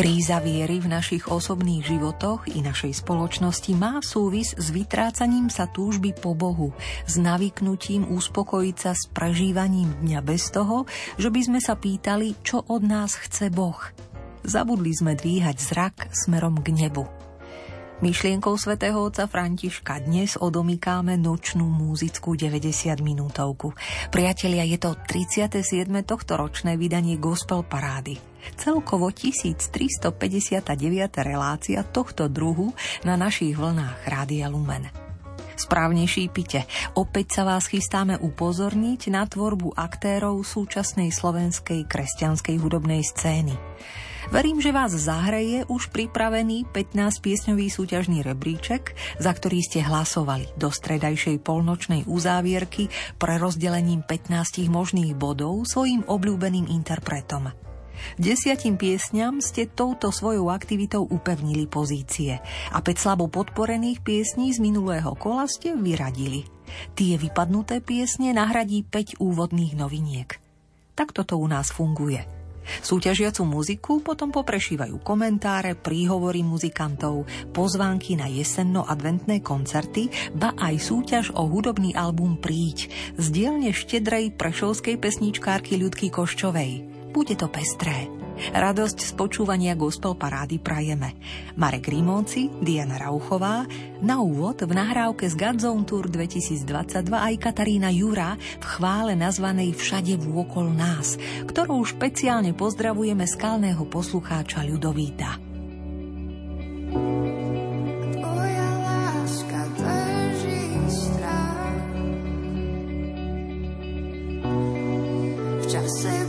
Kríza viery v našich osobných životoch i našej spoločnosti má súvis s vytrácaním sa túžby po Bohu, s navyknutím uspokojiť sa s prežívaním dňa bez toho, že by sme sa pýtali, čo od nás chce Boh. Zabudli sme dvíhať zrak smerom k nebu. Myšlienkou svätého otca Františka dnes odomýkáme nočnú múzickú 90 minútovku. Priatelia, je to 37. tohto ročné vydanie Gospel Parády. Celkovo 1359. relácia tohto druhu na našich vlnách Rádia Lumen. Správne šípite. Opäť sa vás chystáme upozorniť na tvorbu aktérov súčasnej slovenskej kresťanskej hudobnej scény. Verím, že vás zahreje už pripravený 15-piesňový súťažný rebríček, za ktorý ste hlasovali do stredajšej polnočnej uzávierky pre rozdelením 15 možných bodov svojim obľúbeným interpretom. Desiatim piesňam ste touto svojou aktivitou upevnili pozície a 5 slabo podporených piesní z minulého kola ste vyradili. Tie vypadnuté piesne nahradí 5 úvodných noviniek. Takto to u nás funguje – Súťažiacu muziku potom poprešívajú komentáre, príhovory muzikantov, pozvánky na jesenno-adventné koncerty, ba aj súťaž o hudobný album Príď z dielne štedrej prešovskej pesničkárky Ľudky Koščovej. Bude to pestré. Radosť z počúvania gospel parády prajeme. Marek Rimóci, Diana Rauchová, na úvod v nahrávke z Godzone Tour 2022 aj Katarína Jura v chvále nazvanej Všade vôkol nás, ktorú špeciálne pozdravujeme skalného poslucháča Ľudovíta. Tvoja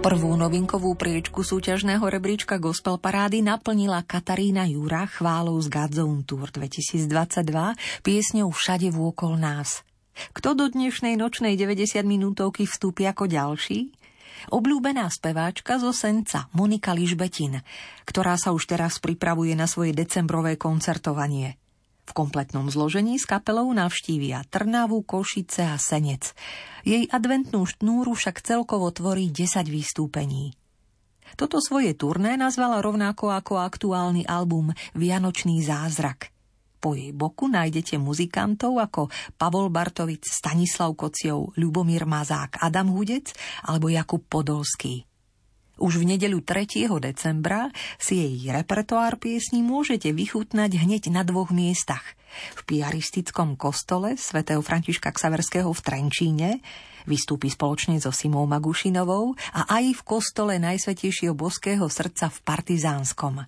Prvú novinkovú priečku súťažného rebríčka Gospel Parády naplnila Katarína Jura chválou z Godzone Tour 2022 piesňou Všade vôkol nás. Kto do dnešnej nočnej 90 minútovky vstúpi ako ďalší? Obľúbená speváčka zo Senca, Monika Ližbetin, ktorá sa už teraz pripravuje na svoje decembrové koncertovanie. V kompletnom zložení s kapelou navštívia Trnavu, Košice a Senec. Jej adventnú štnúru však celkovo tvorí 10 vystúpení. Toto svoje turné nazvala rovnako ako aktuálny album Vianočný zázrak. Po jej boku nájdete muzikantov ako Pavol Bartovic, Stanislav Kociov, Ľubomír Mazák, Adam Hudec alebo Jakub Podolský. Už v nedeľu 3. decembra si jej repertoár piesní môžete vychutnať hneď na dvoch miestach. V piaristickom kostole svätého Františka Ksaverského v Trenčíne vystúpi spoločne so Simou Magušinovou a aj v kostole Najsvetejšieho boského srdca v Partizánskom.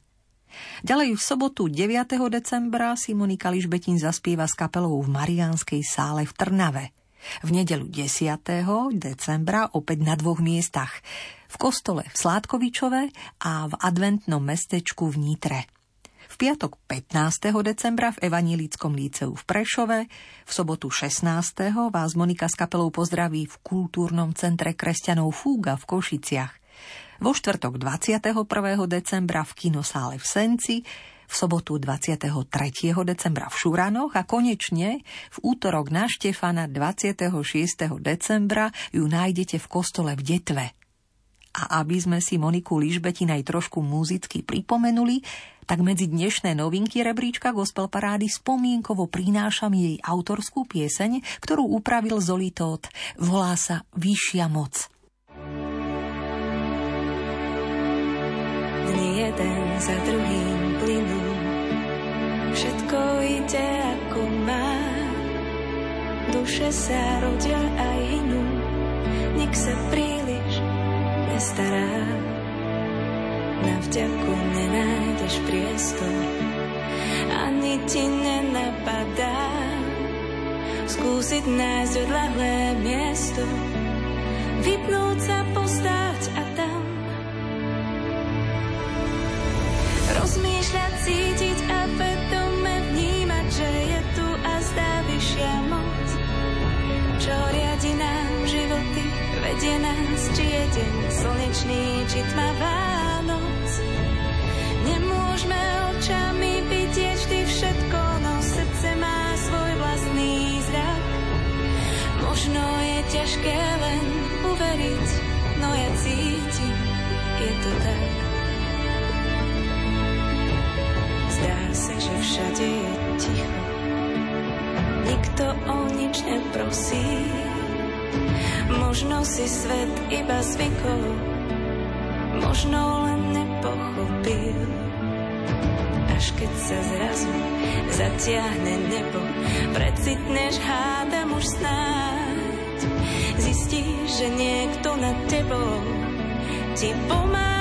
Ďalej v sobotu 9. decembra si Monika Ližbetín zaspieva s kapelou v Mariánskej sále v Trnave. V nedelu 10. decembra opäť na dvoch miestach v kostole v Sládkovičove a v adventnom mestečku v Nitre. V piatok 15. decembra v Evanílickom líceu v Prešove, v sobotu 16. vás Monika s kapelou pozdraví v kultúrnom centre kresťanov Fúga v Košiciach. Vo štvrtok 21. decembra v kinosále v Senci, v sobotu 23. decembra v Šuranoch a konečne v útorok na Štefana 26. decembra ju nájdete v kostole v Detve. A aby sme si Moniku Ližbetin aj trošku muzicky pripomenuli, tak medzi dnešné novinky rebríčka Gospel Parády spomienkovo prinášam jej autorskú pieseň, ktorú upravil Zolitót. Volá sa Vyššia moc. Dni jeden za druhým plynú, všetko ide ako má. Duše sa rodia aj inú, nik sa príliš nestará. Na vďaku nenájdeš priestor, ani ti nenapadá skúsiť nájsť odlahlé miesto, vypnúť sa, postáť a tam nás, či Vánoc. Nemôžeme očami vidieť všetko, no srdce má svoj vlastný zrak. Možno je ťažké len uveriť, no ja cítim, je to tak. Zdá sa, že všade je ticho, nikto o nič neprosí. Možno si svet iba zvykol, možno len nepochopil. Až keď sa zrazu zatiahne nebo, precitneš hádam už snáď. Zistíš, že niekto nad tebou ti pomáha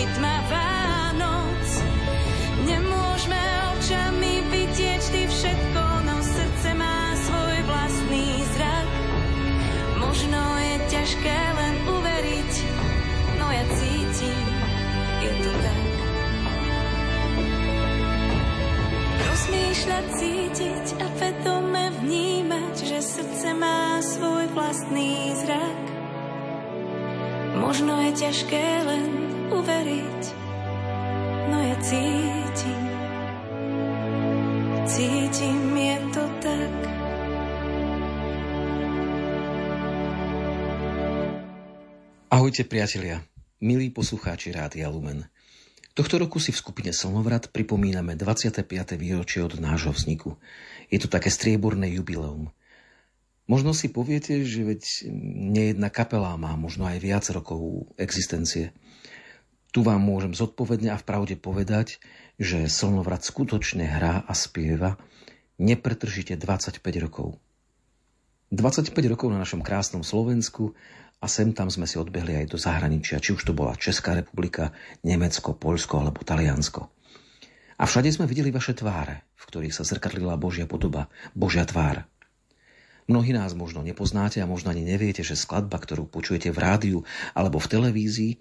slnečný, či tma Vánoc. Nemôžeme očami vidieť vždy všetko, no srdce má svoj vlastný zrak. Možno je ťažké len uveriť, no ja cítim, je to tak. Rozmýšľať, cítiť a vedome vnímať, že srdce má svoj vlastný zrak. Možno je ťažké len uveriť, no ja cítim, cítim, je to tak. Ahojte priatelia, milí poslucháči Rádia Lumen. Tohto roku si v skupine Slnovrat pripomíname 25. výročie od nášho vzniku. Je to také strieborné jubileum. Možno si poviete, že veď nejedna kapela má možno aj viac rokov existencie. Tu vám môžem zodpovedne a v pravde povedať, že Slnovrat skutočne hrá a spieva nepretržite 25 rokov. 25 rokov na našom krásnom Slovensku a sem tam sme si odbehli aj do zahraničia, či už to bola Česká republika, Nemecko, Polsko alebo Taliansko. A všade sme videli vaše tváre, v ktorých sa zrkadlila Božia podoba, Božia tvár. Mnohí nás možno nepoznáte a možno ani neviete, že skladba, ktorú počujete v rádiu alebo v televízii,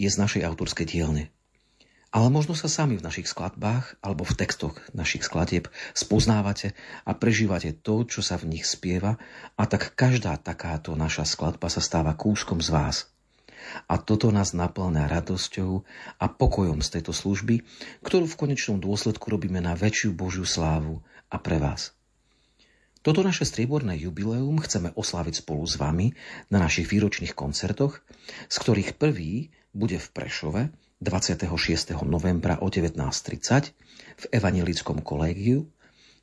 je z našej autorskej dielne. Ale možno sa sami v našich skladbách alebo v textoch našich skladieb spoznávate a prežívate to, čo sa v nich spieva a tak každá takáto naša skladba sa stáva kúskom z vás. A toto nás naplňa radosťou a pokojom z tejto služby, ktorú v konečnom dôsledku robíme na väčšiu Božiu slávu a pre vás. Toto naše strieborné jubileum chceme osláviť spolu s vami na našich výročných koncertoch, z ktorých prvý bude v Prešove 26. novembra o 19.30 v Evangelickom kolégiu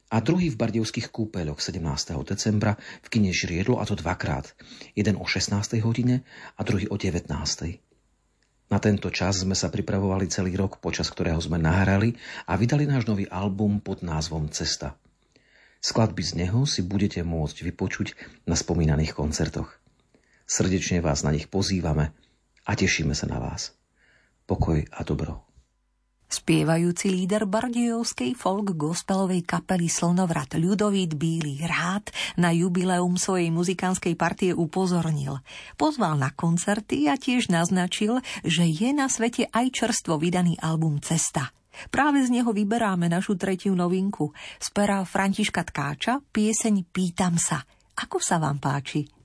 a druhý v Bardejovských kúpeľoch 17. decembra v kine Žriedlo a to dvakrát, jeden o 16. hodine a druhý o 19. Na tento čas sme sa pripravovali celý rok, počas ktorého sme nahrali a vydali náš nový album pod názvom Cesta. Skladby z neho si budete môcť vypočuť na spomínaných koncertoch. Srdečne vás na nich pozývame a tešíme sa na vás pokoj a dobro. Spievajúci líder bardejovskej folk gospelovej kapely Slnovrat Ľudovít Bílý rád na jubileum svojej muzikánskej partie upozornil. Pozval na koncerty a tiež naznačil, že je na svete aj čerstvo vydaný album Cesta. Práve z neho vyberáme našu tretiu novinku. Spera Františka Tkáča pieseň Pýtam sa. Ako sa vám páči?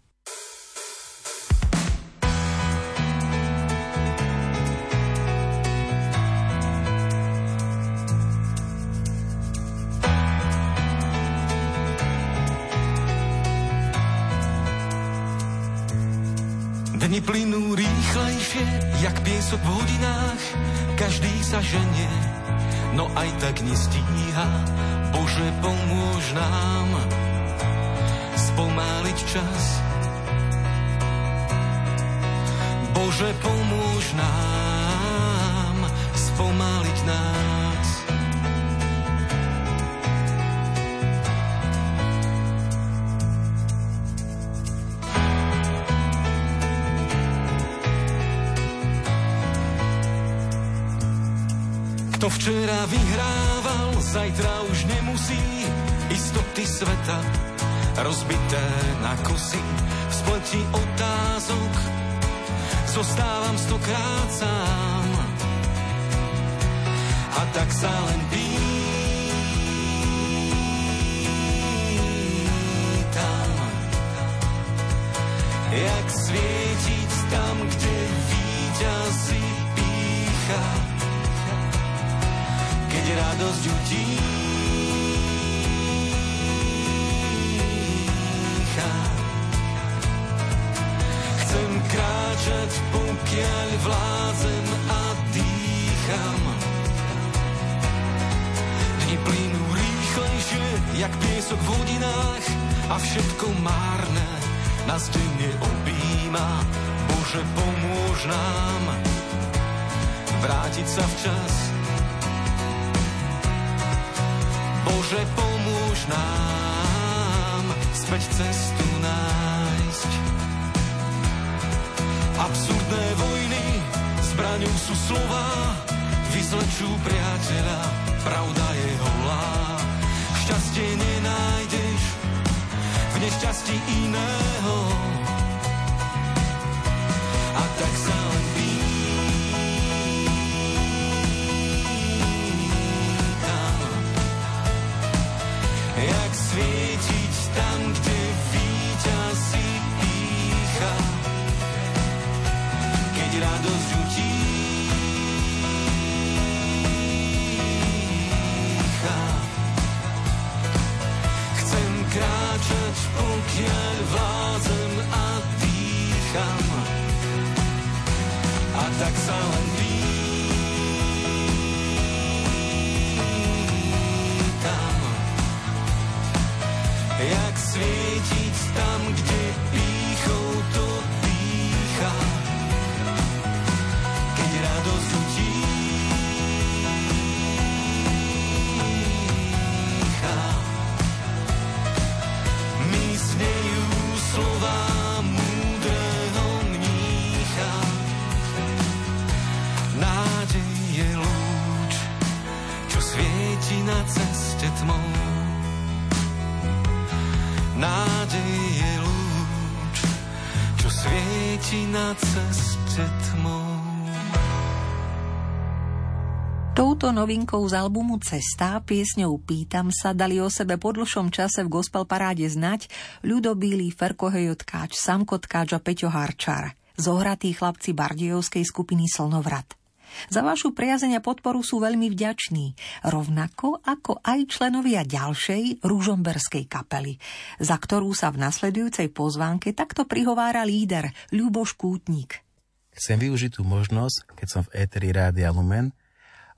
Dni plynú rýchlejšie, jak piesok v hodinách, každý sa ženie, no aj tak nestíha. Bože, pomôž nám spomáliť čas. Bože, pomôž nám spomáliť nás. Kto včera vyhrával, zajtra už nemusí. Istoty sveta rozbité na kusy v spleti otázok zostávam stokrát sám. A tak sa len pýtam jak svietiť tam, kde víťazí pícha keď radosť utícha. Chcem kráčať, pokiaľ vládzem a dýcham. Dni plynú rýchlejšie, jak piesok v hodinách a všetko márne nás denne objíma. Bože, pomôž nám vrátiť sa včas Bože, pomôž nám späť cestu nájsť. Absurdné vojny zbraňou sú slova, vyzlečú priateľa, pravda je holá. Šťastie nenájdeš v nešťastí iného. A tak sa len svietiť tam, kde víťazí pícha. Keď radosť utícha. Chcem kráčať, a dýcham. A tak sa len svietiť tam, kde Novinkou z albumu Cesta, piesňou Pýtam sa, dali o sebe po dlhšom čase v gospel paráde znať ľudobílý Ferko Hejotkáč, Samko Tkáč a Peťo Harčar, zohratí chlapci Bardejovskej skupiny Slnovrat. Za vašu priazeň a podporu sú veľmi vďační, rovnako ako aj členovia ďalšej rúžomberskej kapely, za ktorú sa v nasledujúcej pozvánke takto prihovára líder Ľuboš Kútnik. Chcem využiť tú možnosť, keď som v éteri Rádia Lumen,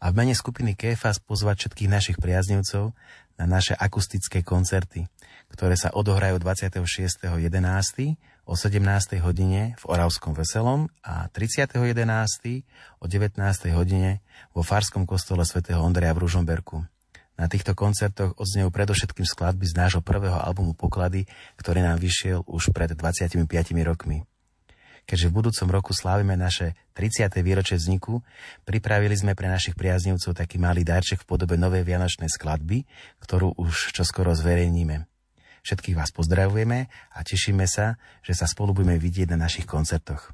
a v mene skupiny KFAS pozvať všetkých našich priaznivcov na naše akustické koncerty, ktoré sa odohrajú 26.11. o 17. hodine v Oravskom Veselom a 30.11. o 19. hodine vo Farskom kostole svätého Ondreja v Ružomberku. Na týchto koncertoch odznejú predovšetkým skladby z nášho prvého albumu Poklady, ktorý nám vyšiel už pred 25 rokmi. Keďže v budúcom roku slávime naše 30. výročie vzniku, pripravili sme pre našich priaznivcov taký malý darček v podobe novej vianočnej skladby, ktorú už čoskoro zverejníme. Všetkých vás pozdravujeme a tešíme sa, že sa spolu budeme vidieť na našich koncertoch.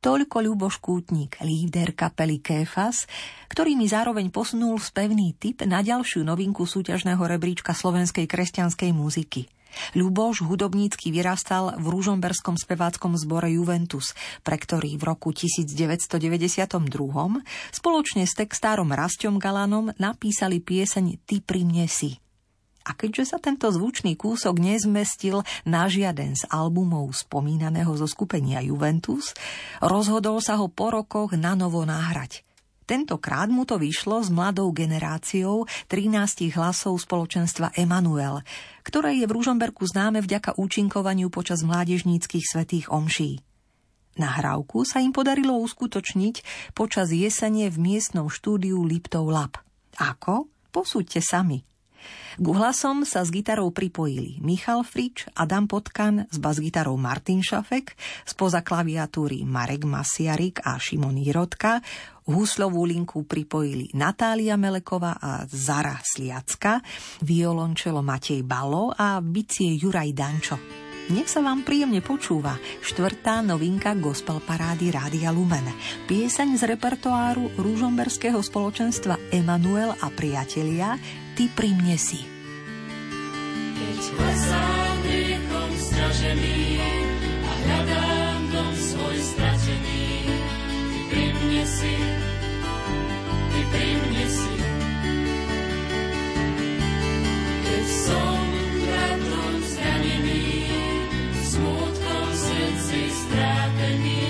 Toľko Ľuboš Kútnik, líder kapely Kéfas, ktorý mi zároveň posunul spevný tip na ďalšiu novinku súťažného rebríčka slovenskej kresťanskej muziky – Ľuboš hudobnícky vyrastal v rúžomberskom speváckom zbore Juventus, pre ktorý v roku 1992 spoločne s textárom Rastom Galanom napísali pieseň Ty pri mne si. A keďže sa tento zvučný kúsok nezmestil na žiaden z albumov spomínaného zo skupenia Juventus, rozhodol sa ho po rokoch na novo náhrať. Tentokrát mu to vyšlo s mladou generáciou 13 hlasov spoločenstva Emanuel, ktoré je v Ružomberku známe vďaka účinkovaniu počas mládežníckých svetých omší. Nahrávku sa im podarilo uskutočniť počas jesene v miestnom štúdiu Liptov Lab. Ako? Posúďte sami. K hlasom sa s gitarou pripojili Michal Frič, Adam Potkan, s basgitarou Martin Šafek, spoza klaviatúry Marek Masiarik a Šimon Jirotka, Huslovú linku pripojili Natália Meleková a Zara Sliacka, violončelo Matej Balo a bicie Juraj Dančo. Nech sa vám príjemne počúva štvrtá novinka gospel parády Rádia Lumen. Piesaň z repertoáru rúžomberského spoločenstva Emanuel a priatelia Ty pri mne si. Keď pri mne si Zranený, smutkom srdci strátený.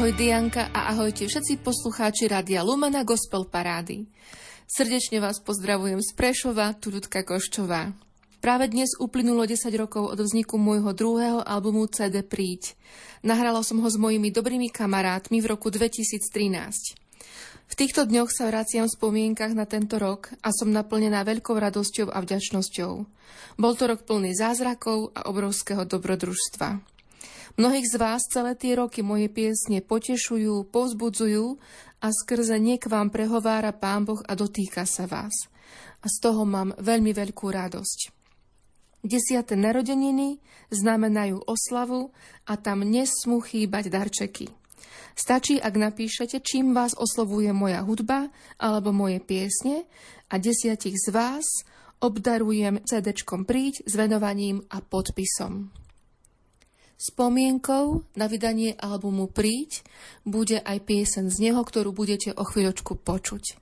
Ahoj Dianka a ahojte všetci poslucháči Rádia Lumena Gospel Parády. Srdečne vás pozdravujem z Prešova, Turutka Koščová. Práve dnes uplynulo 10 rokov od vzniku môjho druhého albumu CD Príď. Nahrala som ho s mojimi dobrými kamarátmi v roku 2013. V týchto dňoch sa vraciam v spomienkach na tento rok a som naplnená veľkou radosťou a vďačnosťou. Bol to rok plný zázrakov a obrovského dobrodružstva. Mnohých z vás celé tie roky moje piesne potešujú, povzbudzujú a skrze nie k vám prehovára Pán Boh a dotýka sa vás. A z toho mám veľmi veľkú radosť. Desiate narodeniny znamenajú oslavu a tam nesmú chýbať darčeky. Stačí, ak napíšete, čím vás oslovuje moja hudba alebo moje piesne a desiatich z vás obdarujem cd príď s venovaním a podpisom. Spomienkou na vydanie albumu Príď bude aj piesen z neho, ktorú budete o chvíľočku počuť.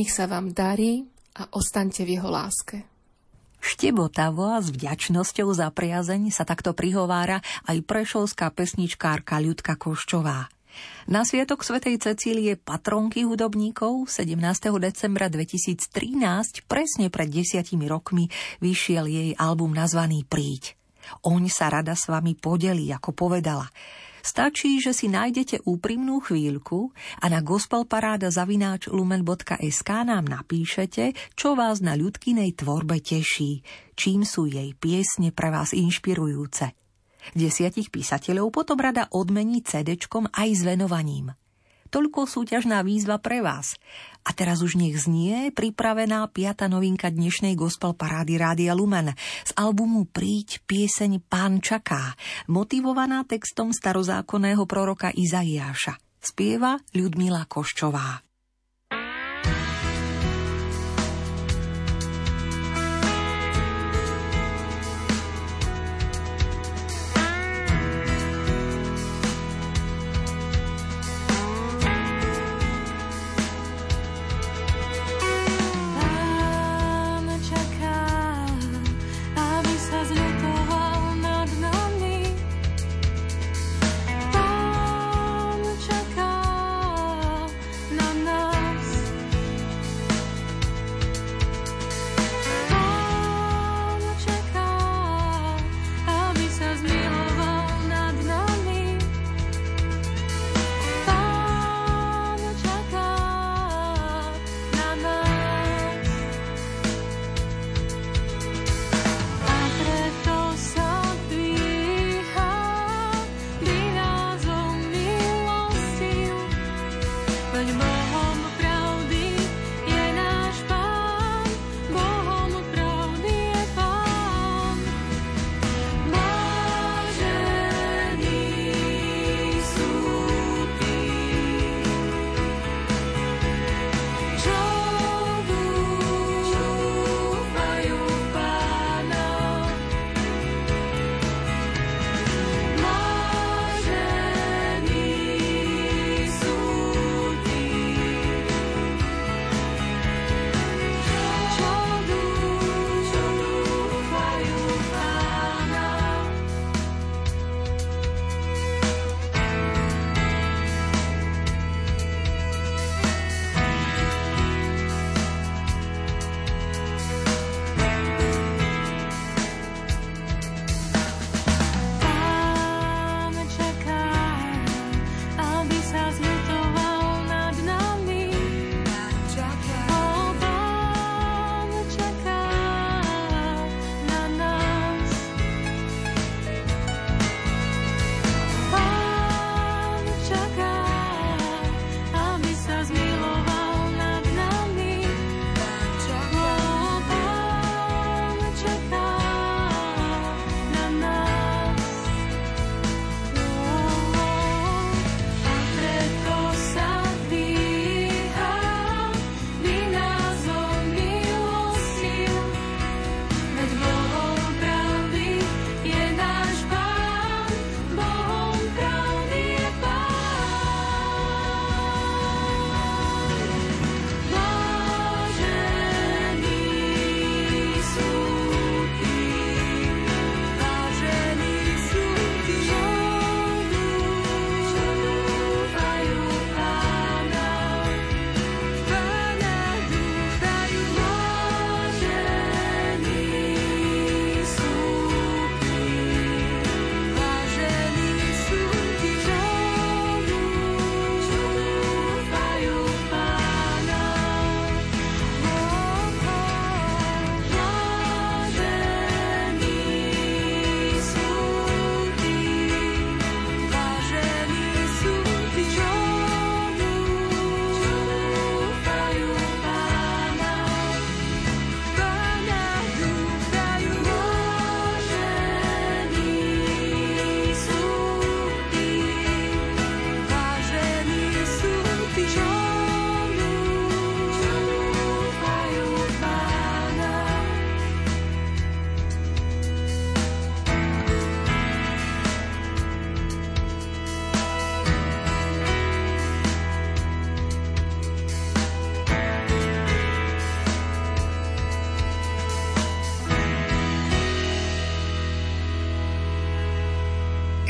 Nech sa vám darí a ostaňte v jeho láske. Štebotavo a s vďačnosťou za priazeň sa takto prihovára aj prešovská pesničkárka Ľudka Koščová. Na Sviatok Svetej Cecílie patronky hudobníkov 17. decembra 2013 presne pred desiatimi rokmi vyšiel jej album nazvaný Príď. Oň sa rada s vami podelí, ako povedala. Stačí, že si nájdete úprimnú chvíľku a na gospelparáda.lumen.sk nám napíšete, čo vás na ľudkinej tvorbe teší, čím sú jej piesne pre vás inšpirujúce. Desiatich písateľov potom rada odmení cd aj s venovaním. Toľko súťažná výzva pre vás. A teraz už nech znie pripravená piata novinka dnešnej gospel parády Rádia Lumen z albumu Príď pieseň Pán čaká, motivovaná textom starozákonného proroka Izaiáša. Spieva Ľudmila Koščová.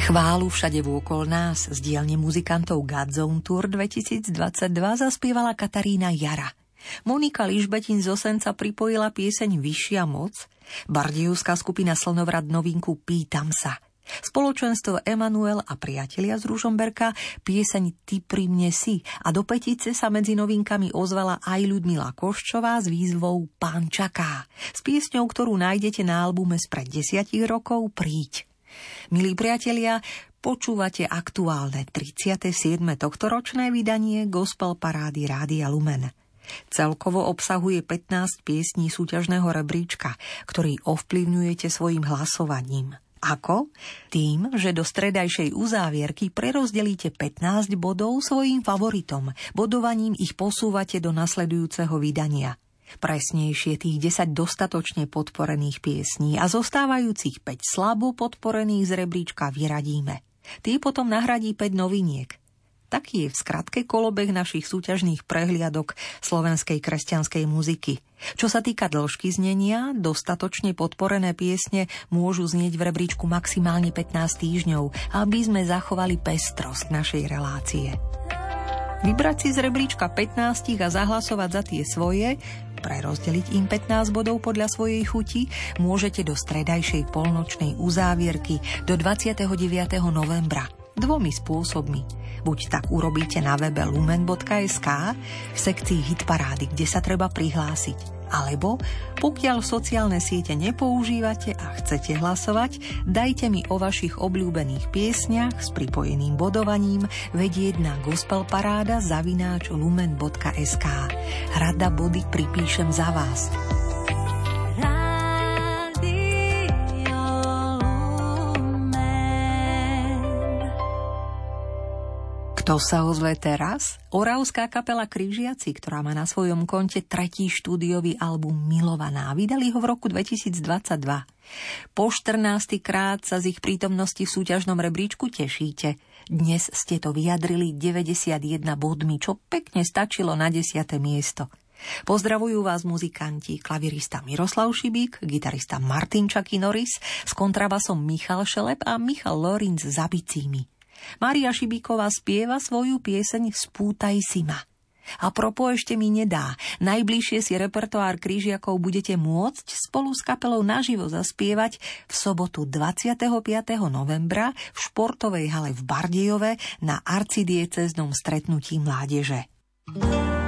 Chválu všade vôkol nás z dielne muzikantov Godzone Tour 2022 zaspievala Katarína Jara. Monika Ližbetin z Osenca pripojila pieseň Vyššia moc, bardejovská skupina Slnovrat novinku Pýtam sa – Spoločenstvo Emanuel a priatelia z Ružomberka pieseň Ty pri mne si a do petice sa medzi novinkami ozvala aj Ľudmila Koščová s výzvou Pán čaká, s piesňou, ktorú nájdete na albume spred desiatich rokov Príď. Milí priatelia, počúvate aktuálne 37. tohtoročné vydanie Gospel Parády Rádia Lumen. Celkovo obsahuje 15 piesní súťažného rebríčka, ktorý ovplyvňujete svojim hlasovaním. Ako? Tým, že do stredajšej uzávierky prerozdelíte 15 bodov svojim favoritom. Bodovaním ich posúvate do nasledujúceho vydania. Presnejšie tých 10 dostatočne podporených piesní a zostávajúcich 5 slabo podporených z rebríčka vyradíme. Tí potom nahradí 5 noviniek. Taký je v skratke kolobeh našich súťažných prehliadok slovenskej kresťanskej muziky. Čo sa týka dĺžky znenia, dostatočne podporené piesne môžu znieť v rebríčku maximálne 15 týždňov, aby sme zachovali pestrosť našej relácie. Vybrať si z rebríčka 15 a zahlasovať za tie svoje, prerozdeliť im 15 bodov podľa svojej chuti, môžete do stredajšej polnočnej uzávierky do 29. novembra dvomi spôsobmi. Buď tak urobíte na webe lumen.sk v sekcii hitparády, kde sa treba prihlásiť. Alebo, pokiaľ sociálne siete nepoužívate a chcete hlasovať, dajte mi o vašich obľúbených piesniach s pripojeným bodovaním vedieť na gospelparáda zavináč lumen.sk. Rada body pripíšem za vás. Kto sa ozve teraz? Oravská kapela Krížiaci, ktorá má na svojom konte tretí štúdiový album Milovaná. Vydali ho v roku 2022. Po 14. krát sa z ich prítomnosti v súťažnom rebríčku tešíte. Dnes ste to vyjadrili 91 bodmi, čo pekne stačilo na 10. miesto. Pozdravujú vás muzikanti, klavirista Miroslav Šibík, gitarista Martin Čaky Norris, s kontrabasom Michal Šelep a Michal Lorinc za bicími. Maria Šibíková spieva svoju pieseň Spútaj si ma. A propo ešte mi nedá. Najbližšie si repertoár krížiakov budete môcť spolu s kapelou naživo zaspievať v sobotu 25. novembra v športovej hale v Bardejove na arcidieceznom stretnutí mládeže. tebe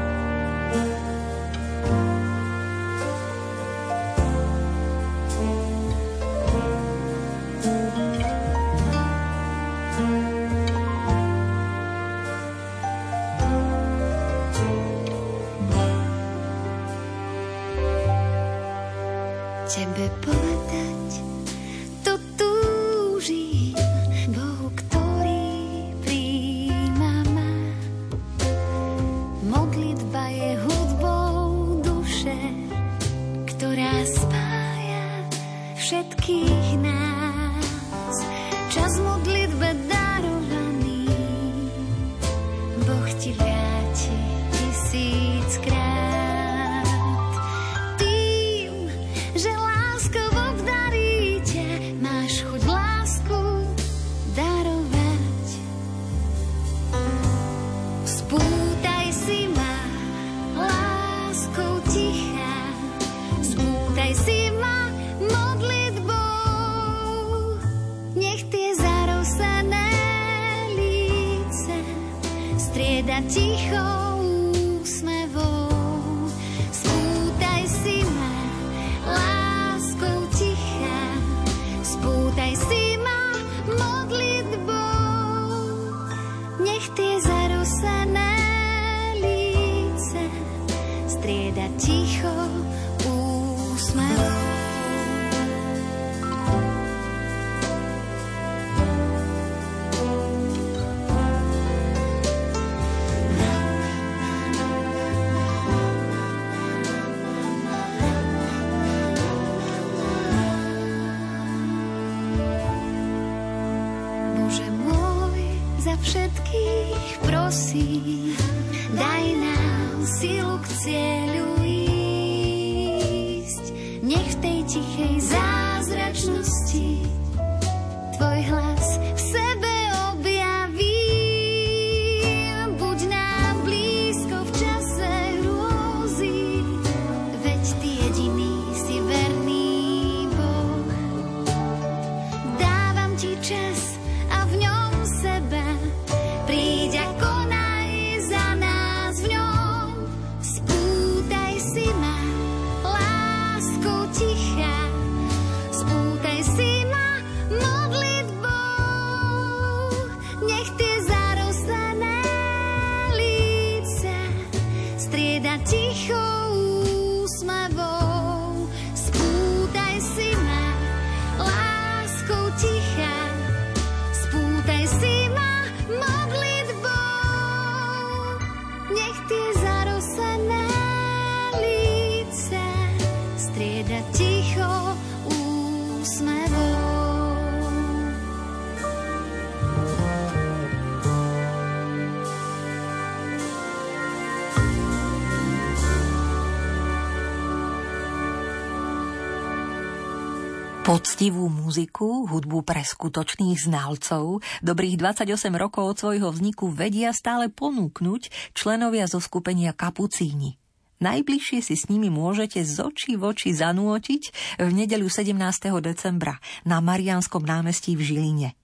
Poctivú muziku, hudbu pre skutočných znalcov, dobrých 28 rokov od svojho vzniku vedia stále ponúknuť členovia zo skupenia Kapucíni. Najbližšie si s nimi môžete z očí v oči zanúotiť v nedeľu 17. decembra na Marianskom námestí v Žiline.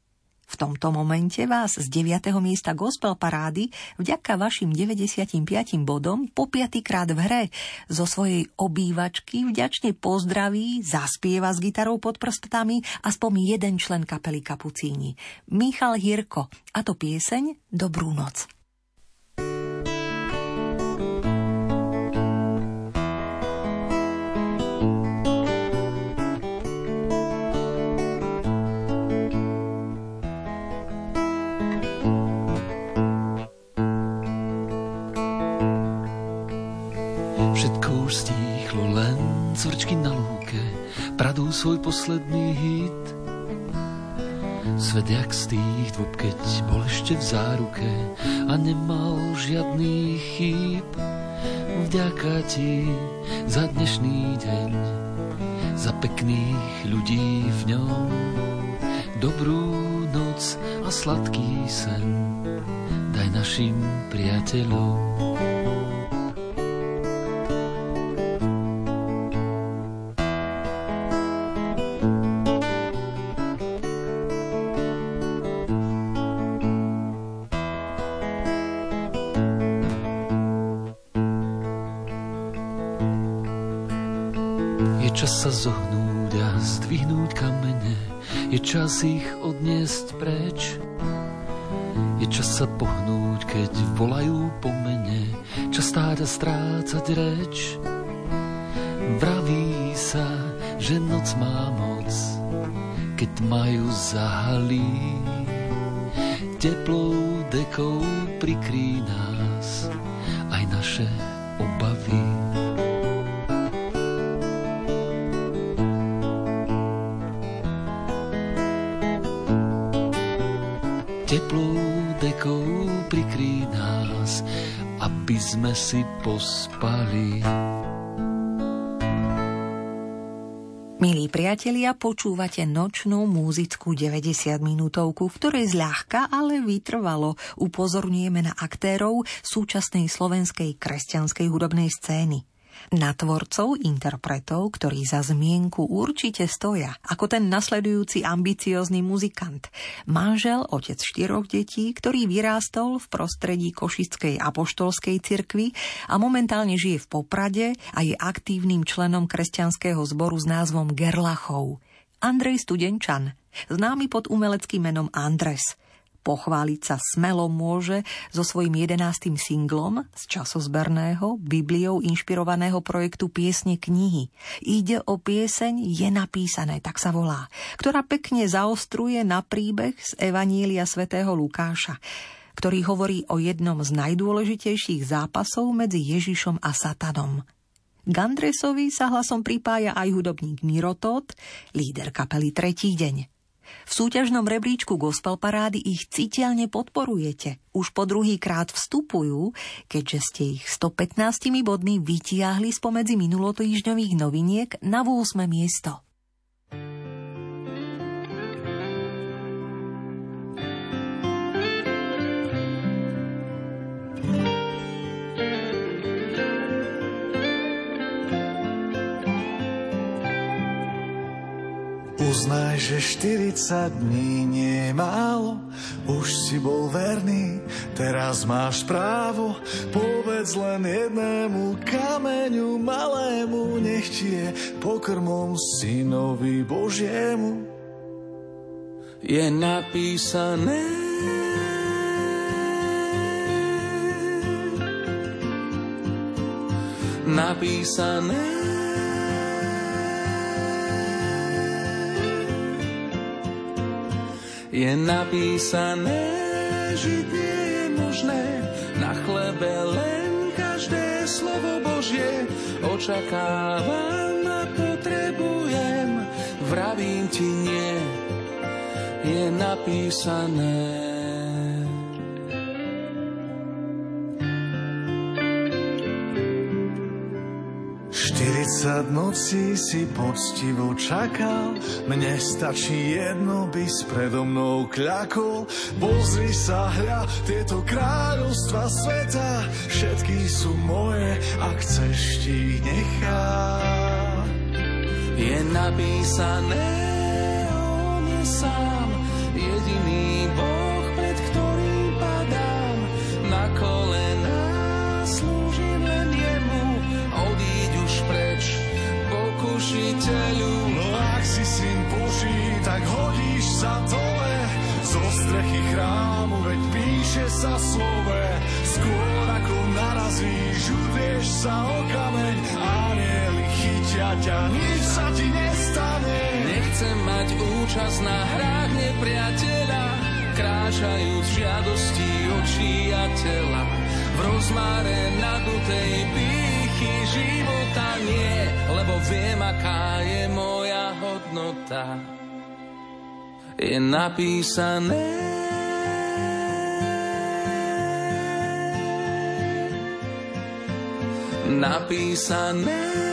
V tomto momente vás z 9. miesta gospel parády vďaka vašim 95 bodom po piatýkrát v hre zo svojej obývačky vďačne pozdraví, zaspieva s gitarou pod prstami aspoň jeden člen kapely Kapucíni, Michal Hirko, a to pieseň Dobrú noc. Pradú svoj posledný hit. Svet jak z tých dvob, keď bol ešte v záruke a nemal žiadny chýb. Vďaka ti za dnešný deň, za pekných ľudí v ňom. Dobrú noc a sladký sen daj našim priateľom. Čas ich odniesť preč. Je čas sa pohnúť, keď volajú po mene, čas stáť a strácať reč. Vraví sa, že noc má moc, keď majú zahalí. Teplou dekou prikrí nás aj naše obavy. Si pospali. Milí priatelia, počúvate nočnú múzickú 90 minútovku, v ktorej zľahka, ale vytrvalo upozorňujeme na aktérov súčasnej slovenskej kresťanskej hudobnej scény na tvorcov, interpretov, ktorí za zmienku určite stoja, ako ten nasledujúci ambiciózny muzikant. Manžel, otec štyroch detí, ktorý vyrástol v prostredí Košickej apoštolskej cirkvi a momentálne žije v Poprade a je aktívnym členom kresťanského zboru s názvom Gerlachov. Andrej Studenčan, známy pod umeleckým menom Andres – Pochváliť sa smelo môže so svojím jedenastým singlom z časozberného, Bibliou inšpirovaného projektu Piesne knihy. Ide o pieseň Je napísané, tak sa volá, ktorá pekne zaostruje na príbeh z Evanília svätého Lukáša ktorý hovorí o jednom z najdôležitejších zápasov medzi Ježišom a Satanom. Gandresovi sa hlasom pripája aj hudobník Mirotot, líder kapely Tretí deň. V súťažnom rebríčku gospel parády ich citeľne podporujete. Už po druhý krát vstupujú, keďže ste ich 115 bodmi vytiahli spomedzi minulotýždňových noviniek na 8. miesto. Uznaj, že 40 dní nie je málo, už si bol verný, teraz máš právo. Povedz len jednému kameňu malému, nech ti je pokrmom synovi Božiemu. Je napísané napísané je napísané, že je možné, na chlebe len každé slovo Božie očakávam na to ti nie je napísané. 40 nocí si poctivo čakal, mne stačí jedno, by s predo mnou kľakol. Pozri sa, hľa, tieto kráľovstva sveta, všetky sú moje, ak chceš ti nechám. Je napísané, on je sám, kráčajúc žiadosti očí a tela. V rozmáre nadutej pýchy života nie, lebo viem, aká je moja hodnota. Je napísané napísané.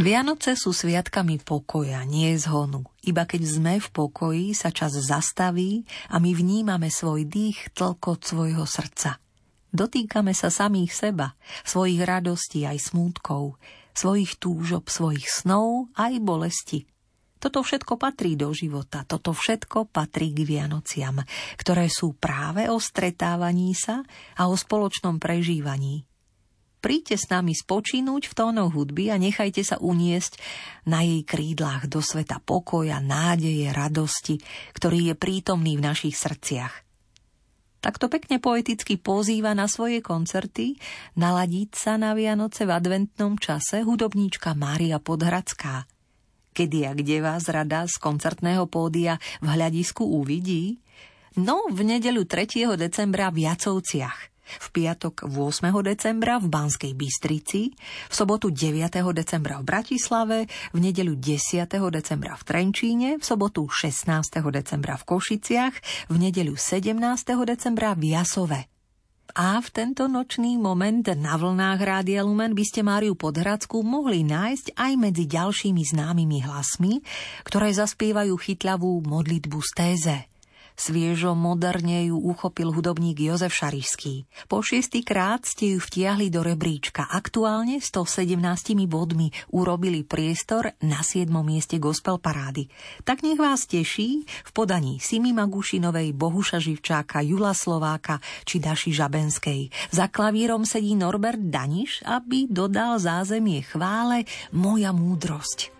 Vianoce sú sviatkami pokoja, nie zhonu. Iba keď sme v pokoji, sa čas zastaví a my vnímame svoj dých tlkot svojho srdca. Dotýkame sa samých seba, svojich radostí aj smútkov, svojich túžob, svojich snov aj bolesti. Toto všetko patrí do života, toto všetko patrí k Vianociam, ktoré sú práve o stretávaní sa a o spoločnom prežívaní. Príďte s nami spočínuť v tónoch hudby a nechajte sa uniesť na jej krídlach do sveta pokoja, nádeje, radosti, ktorý je prítomný v našich srdciach. Takto pekne poeticky pozýva na svoje koncerty naladiť sa na Vianoce v adventnom čase hudobníčka Mária Podhradská. Kedy a kde vás rada z koncertného pódia v hľadisku uvidí? No, v nedeľu 3. decembra v Jacovciach v piatok 8. decembra v Banskej Bystrici, v sobotu 9. decembra v Bratislave, v nedeľu 10. decembra v Trenčíne, v sobotu 16. decembra v Košiciach, v nedeľu 17. decembra v Jasove. A v tento nočný moment na vlnách Rádia Lumen by ste Máriu Podhradskú mohli nájsť aj medzi ďalšími známymi hlasmi, ktoré zaspievajú chytľavú modlitbu z téze. Sviežo moderne ju uchopil hudobník Jozef Šarišský. Po šiestýkrát ste ju vtiahli do rebríčka. Aktuálne 117 bodmi urobili priestor na 7. mieste gospel parády. Tak nech vás teší v podaní Simi Magušinovej, Bohuša Živčáka, Jula Slováka či Daši Žabenskej. Za klavírom sedí Norbert Daniš, aby dodal zázemie chvále Moja múdrosť.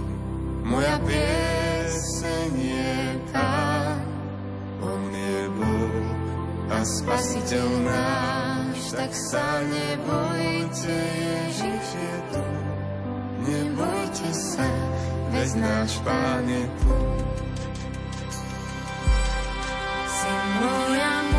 moja pieseň je tá, on je Boh a spasiteľ náš, tak sa nebojte, Ježiš je tu. Nebojte sa, veď náš Pán je tu. Si moja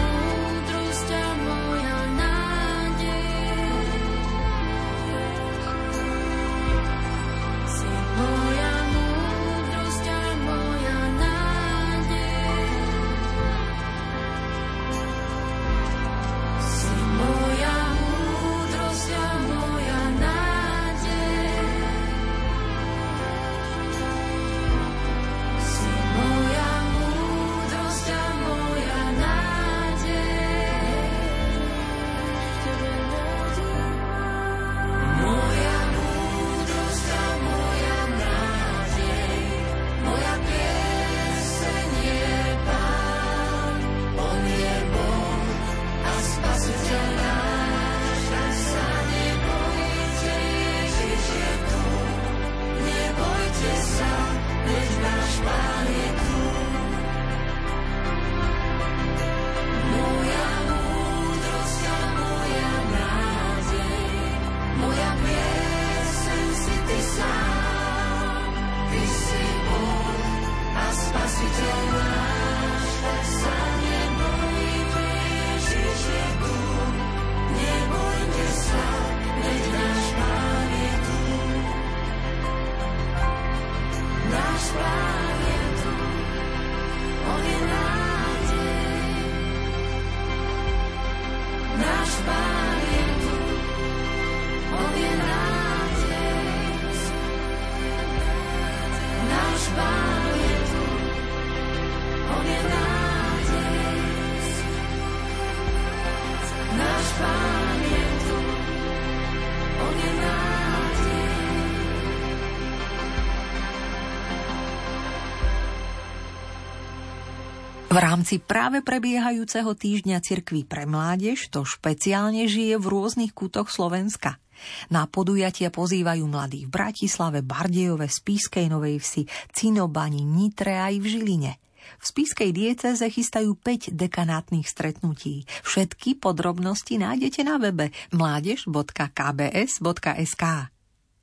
V rámci práve prebiehajúceho týždňa cirkví pre mládež to špeciálne žije v rôznych kútoch Slovenska. Na podujatia pozývajú mladí v Bratislave, Bardejove, Spískej Novej Vsi, Cinobani, Nitre aj v Žiline. V Spískej dieceze chystajú 5 dekanátnych stretnutí. Všetky podrobnosti nájdete na webe mládež.kbs.sk.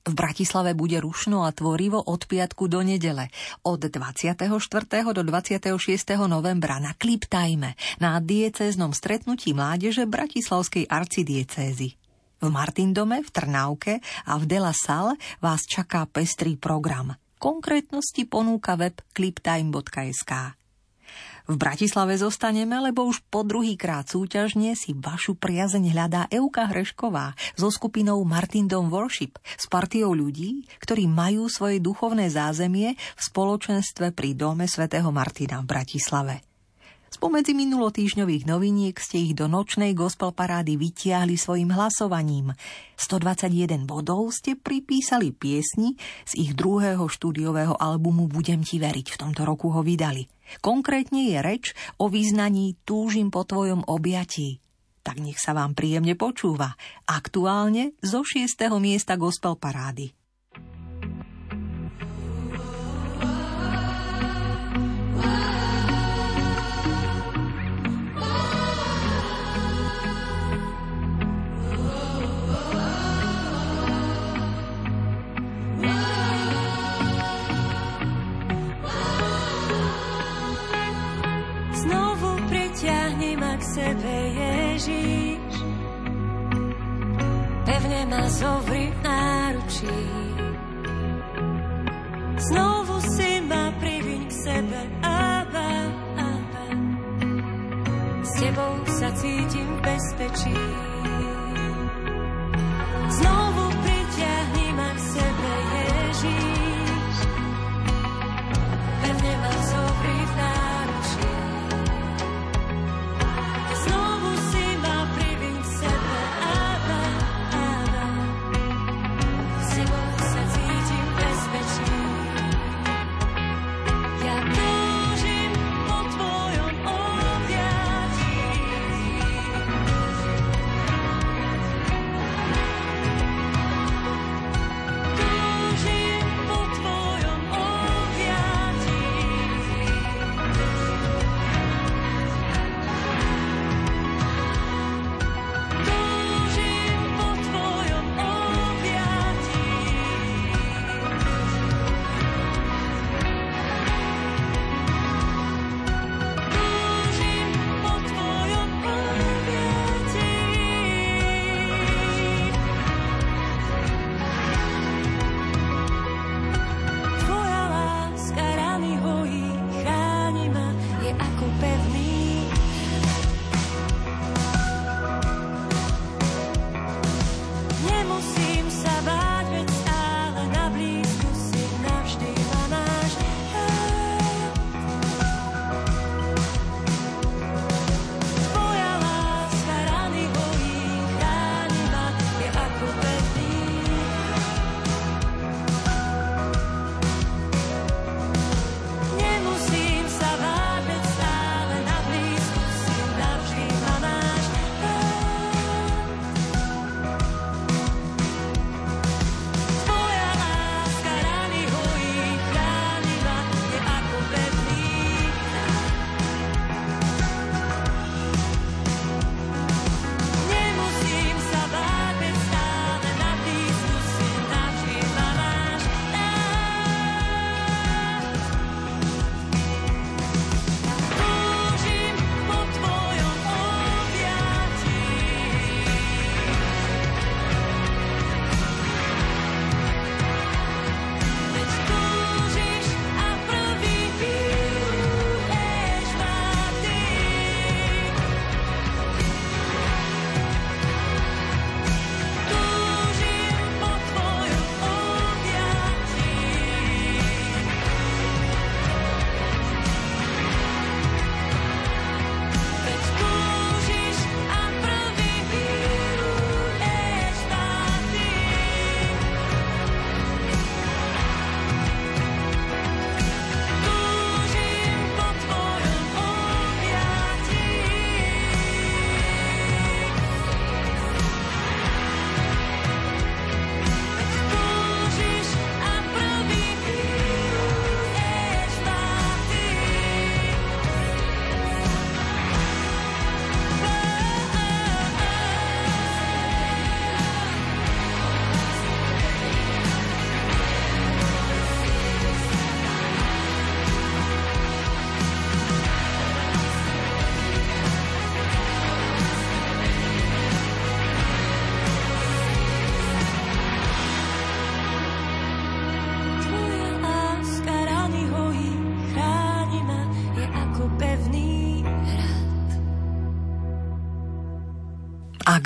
V Bratislave bude rušno a tvorivo od piatku do nedele. Od 24. do 26. novembra na Kliptajme na diecéznom stretnutí mládeže Bratislavskej arcidiecézy. V Martindome, v Trnávke a v Dela Sal vás čaká pestrý program. Konkrétnosti ponúka web cliptime.sk. V Bratislave zostaneme, lebo už po druhýkrát súťažne si vašu priazeň hľadá Euka Hrešková so skupinou Martindom Worship s partiou ľudí, ktorí majú svoje duchovné zázemie v spoločenstve pri dome svätého Martina v Bratislave. Spomedzi minulotýžňových noviniek ste ich do nočnej gospel parády vytiahli svojim hlasovaním. 121 bodov ste pripísali piesni z ich druhého štúdiového albumu Budem ti veriť. V tomto roku ho vydali. Konkrétne je reč o význaní Túžim po tvojom objatí. Tak nech sa vám príjemne počúva. Aktuálne zo 6. miesta gospel parády. Ma zovri náručí. Znovu si ma priviň k sebe, Abba, Abba. S tebou sa cítim bezpečí. Znovu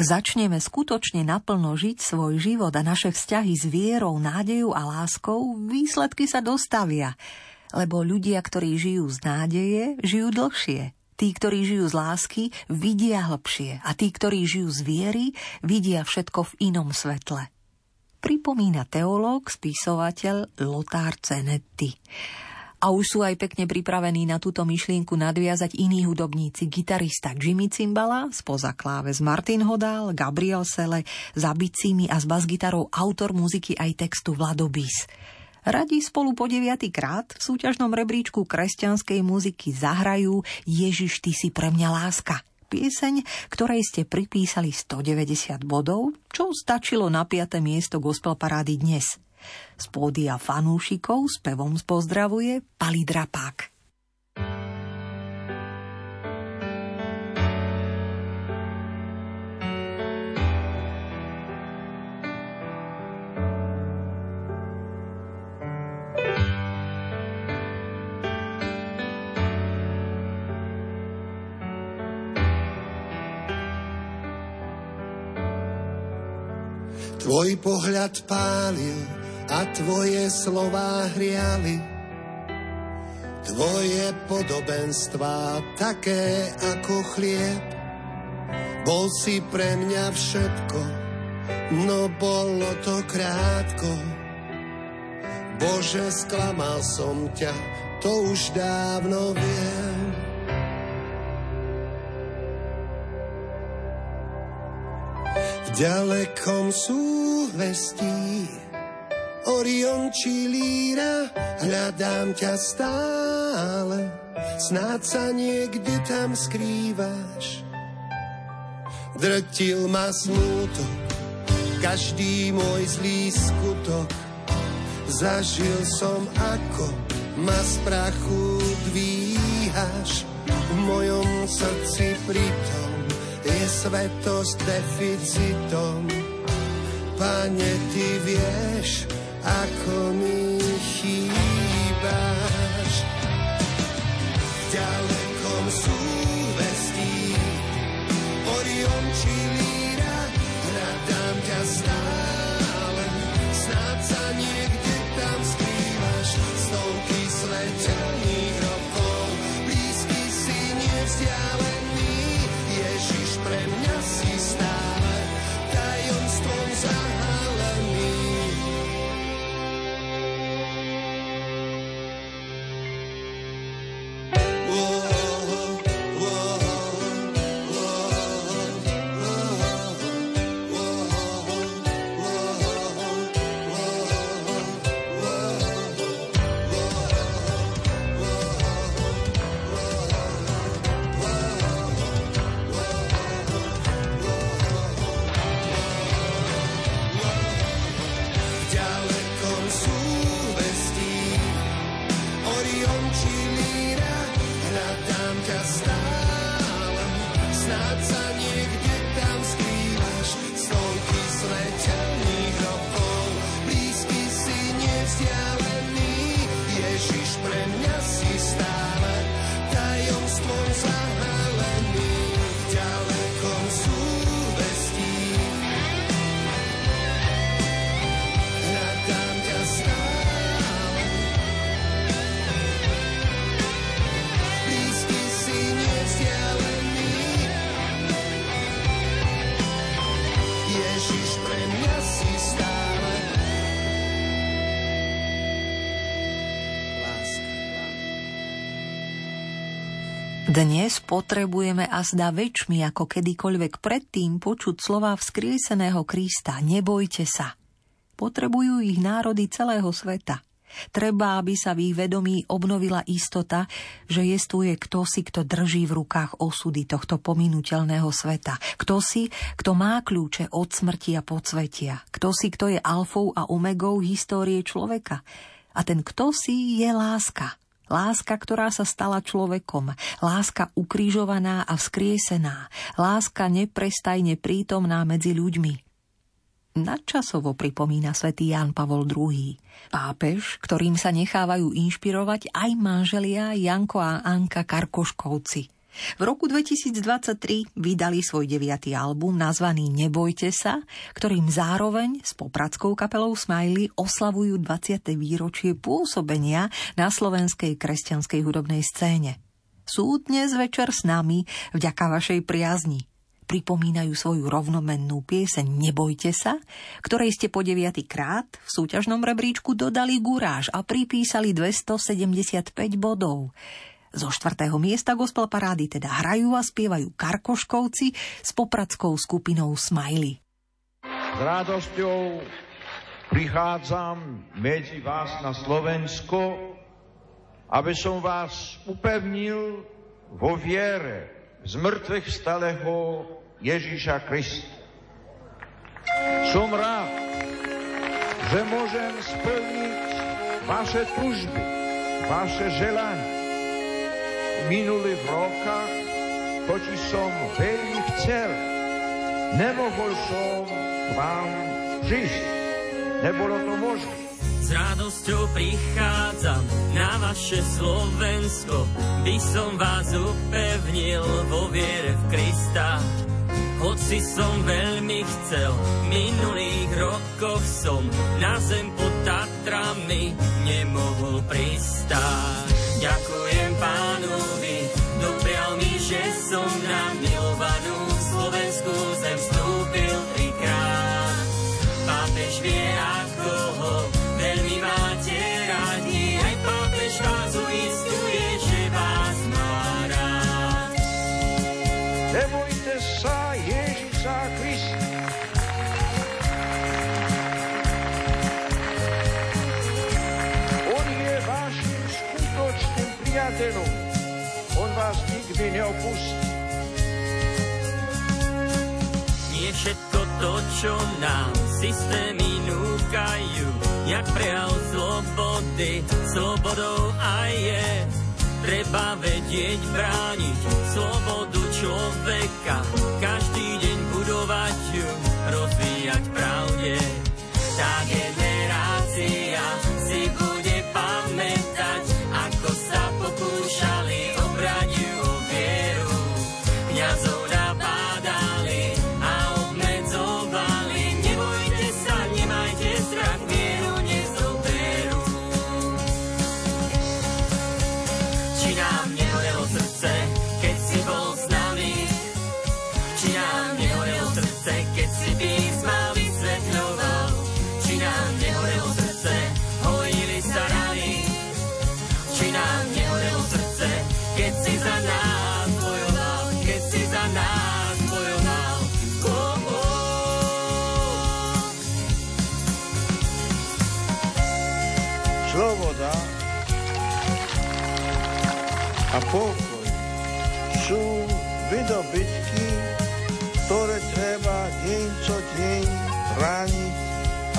Začneme skutočne naplno žiť svoj život a naše vzťahy s vierou, nádejou a láskou, výsledky sa dostavia. Lebo ľudia, ktorí žijú z nádeje, žijú dlhšie. Tí, ktorí žijú z lásky, vidia hlbšie a tí, ktorí žijú z viery, vidia všetko v inom svetle. Pripomína teológ, spisovateľ Lothar Cenetti. A už sú aj pekne pripravení na túto myšlienku nadviazať iní hudobníci. Gitarista Jimmy Cimbala, spoza kláves Martin Hodal, Gabriel Sele, za bicími a s basgitarou autor muziky aj textu Vlado Bis. Radi spolu po krát v súťažnom rebríčku kresťanskej muziky zahrajú Ježiš, ty si pre mňa láska. Pieseň, ktorej ste pripísali 190 bodov, čo stačilo na 5. miesto gospel parády dnes – z pódia fanúšikov s pevom pozdravuje Pali Drapák. Tvoj pohľad pálil a tvoje slová hriali. Tvoje podobenstvá také ako chlieb. Bol si pre mňa všetko, no bolo to krátko. Bože, sklamal som ťa, to už dávno viem. V ďalekom súhvestí Orion či líra, hľadám ťa stále, snáď sa niekde tam skrývaš. Drtil ma smútok, každý môj zlý skutok, zažil som ako ma z prachu dvíhaš. V mojom srdci pritom je svetosť deficitom. Pane, ty vieš, ako mi chýbaš. Ďalekom súvestí Orion či Líra, hľadám ťa stále, Dnes potrebujeme a zda väčšmi ako kedykoľvek predtým počuť slova vzkrieseného Krista Nebojte sa. Potrebujú ich národy celého sveta. Treba, aby sa v ich vedomí obnovila istota, že jestuje kto si, kto drží v rukách osudy tohto pominuteľného sveta. Kto si, kto má kľúče od smrti a podsvetia. Kto si, kto je alfou a omegou histórie človeka. A ten kto si je láska. Láska, ktorá sa stala človekom. Láska ukrižovaná a vzkriesená. Láska neprestajne prítomná medzi ľuďmi. Nadčasovo pripomína svätý Ján Pavol II. Pápež, ktorým sa nechávajú inšpirovať aj manželia Janko a Anka Karkoškovci. V roku 2023 vydali svoj deviatý album nazvaný Nebojte sa, ktorým zároveň s popradskou kapelou Smiley oslavujú 20. výročie pôsobenia na slovenskej kresťanskej hudobnej scéne. Sú dnes večer s nami vďaka vašej priazni pripomínajú svoju rovnomennú pieseň Nebojte sa, ktorej ste po deviatý krát v súťažnom rebríčku dodali guráž a pripísali 275 bodov. Zo štvrtého miesta gospel parády teda hrajú a spievajú Karkoškovci s popradskou skupinou Smiley. S radosťou prichádzam medzi vás na Slovensko, aby som vás upevnil vo viere z mŕtvych vstalého Ježíša Krista. Som rád, že môžem splniť vaše tužby, vaše želania. Minulých rokách totiž som veľmi chcel, nemohol som vám žiť. Nebolo to možné. S radosťou prichádzam na vaše Slovensko, by som vás upevnil vo viere v Krista. Hoci som veľmi chcel, minulých rokoch som na zem pod Tatrami nemohol pristáť. Ďakujem pánovi, doprial mi, že som na milovanú Slovensku zem priateľom. On vás nikdy neopustí. Nie všetko to, čo nám systémy núkajú, jak prejav slobody, slobodou aj je. Treba vedieť brániť slobodu človeka, každý deň budovať ju, rozvíjať pravde. Tá generácia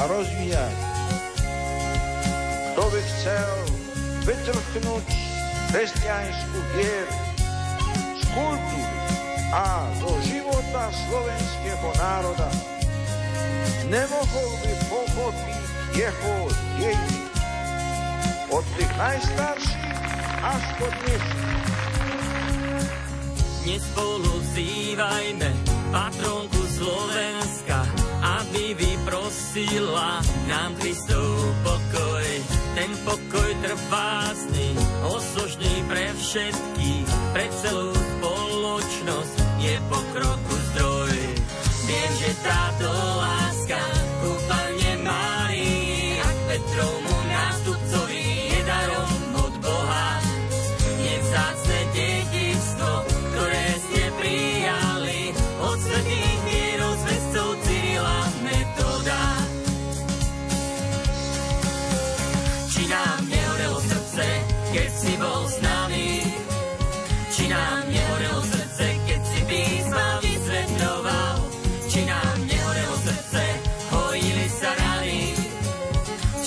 a rozvíjať. Kto by chcel vytrhnúť kresťanskú vieru z kultúry a do života slovenského národa, nemohol by pochopiť jeho dejiny od tých najstarších až po dnešných. Dnes spolu vzývajme patronku Slovenska, aby vyprosila nám Kristov pokoj. Ten pokoj trvásny, osožný pre všetkých, pre celú spoločnosť je pokroku zdroj. Viem, že táto láska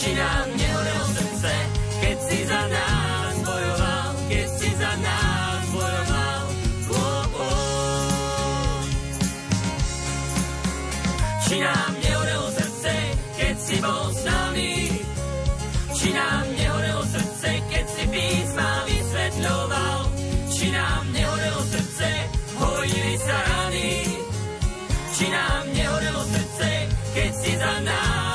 či nám nehorelo srdce, keď si za nás bojoval, keď si za nás bojoval. Slovo. Či nám nehorelo srdce, keď si bol s nami, či nám nehorelo srdce, keď si písma vysvetľoval, či nám nehorelo srdce, hojili sa rany, či nám nehorelo srdce, keď si za nás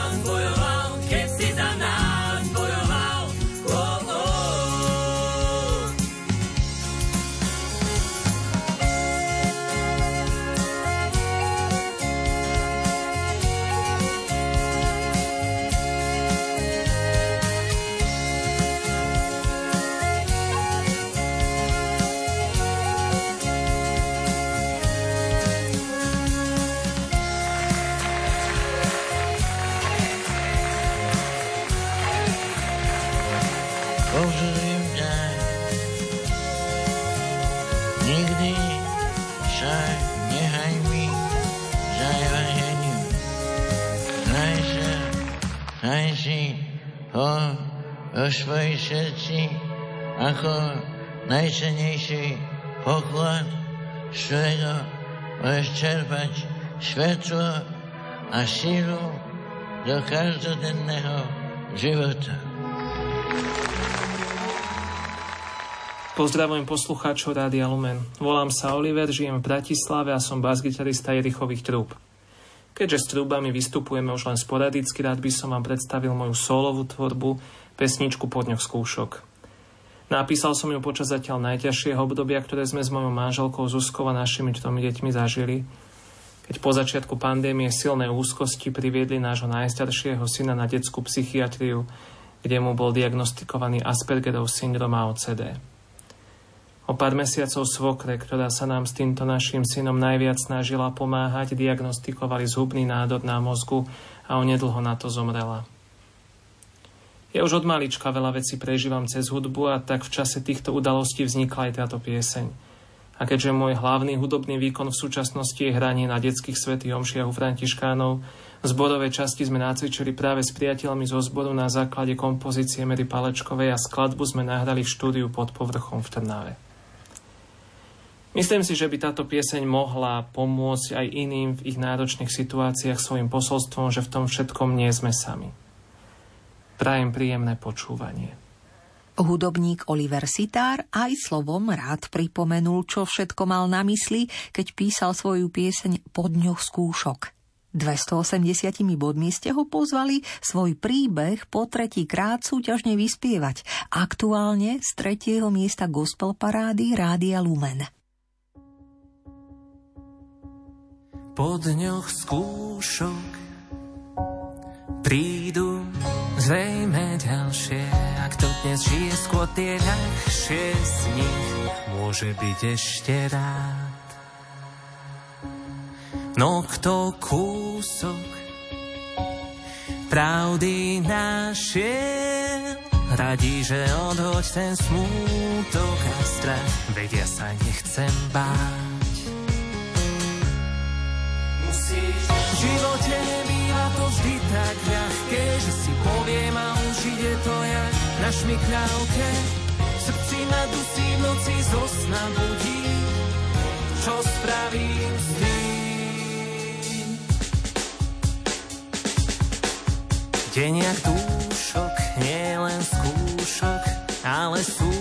vo svojej srdci ako najcenejší poklad svojho môžeš čerpať svetlo a sílu do každodenného života. Pozdravujem poslucháčov Rádia Lumen. Volám sa Oliver, žijem v Bratislave a som bas-gitarista Jerichových trúb. Keďže s trúbami vystupujeme už len sporadicky, rád by som vám predstavil moju solovú tvorbu, pesničku po dňoch skúšok. Napísal som ju počas zatiaľ najťažšieho obdobia, ktoré sme s mojou manželkou Zuzkou a našimi tromi deťmi zažili. Keď po začiatku pandémie silné úzkosti priviedli nášho najstaršieho syna na detskú psychiatriu, kde mu bol diagnostikovaný Aspergerov syndrom a OCD. O pár mesiacov svokre, ktorá sa nám s týmto našim synom najviac snažila pomáhať, diagnostikovali zhubný nádor na mozgu a onedlho na to zomrela. Ja už od malička veľa vecí prežívam cez hudbu a tak v čase týchto udalostí vznikla aj táto pieseň. A keďže môj hlavný hudobný výkon v súčasnosti je hranie na detských svetých omšiach u františkánov, v zborovej časti sme nacvičili práve s priateľmi zo zboru na základe kompozície Mary Palečkovej a skladbu sme nahrali v štúdiu pod povrchom v Trnave. Myslím si, že by táto pieseň mohla pomôcť aj iným v ich náročných situáciách svojim posolstvom, že v tom všetkom nie sme sami. Prajem príjemné počúvanie. Hudobník Oliver Sitár aj slovom rád pripomenul, čo všetko mal na mysli, keď písal svoju pieseň Po dňoch skúšok. 280 bodmi ste ho pozvali svoj príbeh po tretí krát súťažne vyspievať, aktuálne z tretieho miesta gospel parády Rádia Lumen. Po dňoch skúšok prídu zrejme ďalšie. Ak to dnes žije skôr tie ľahšie z nich, môže byť ešte rád. No kto kúsok pravdy našiel, radí, že odhoď ten smútok a strach, vedia sa nechcem báť. V živote nebýva to vždy tak ľahké, že si poviem a už ide to jak na šmikľavke. V srdci ma dusí v noci zo sna budí, čo spravím s tým? Deň jak dúšok, nie len skúšok, ale sú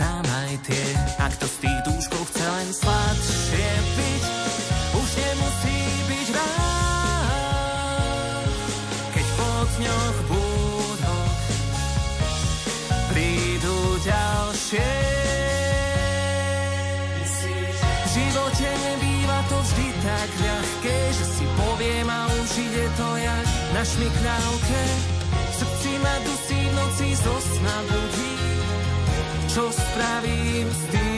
tam aj tie, ak to z tých dúškov chce len sladšie jak na šmikľavke. V srdci ma dusí v noci zo sna budí, čo spravím s tým.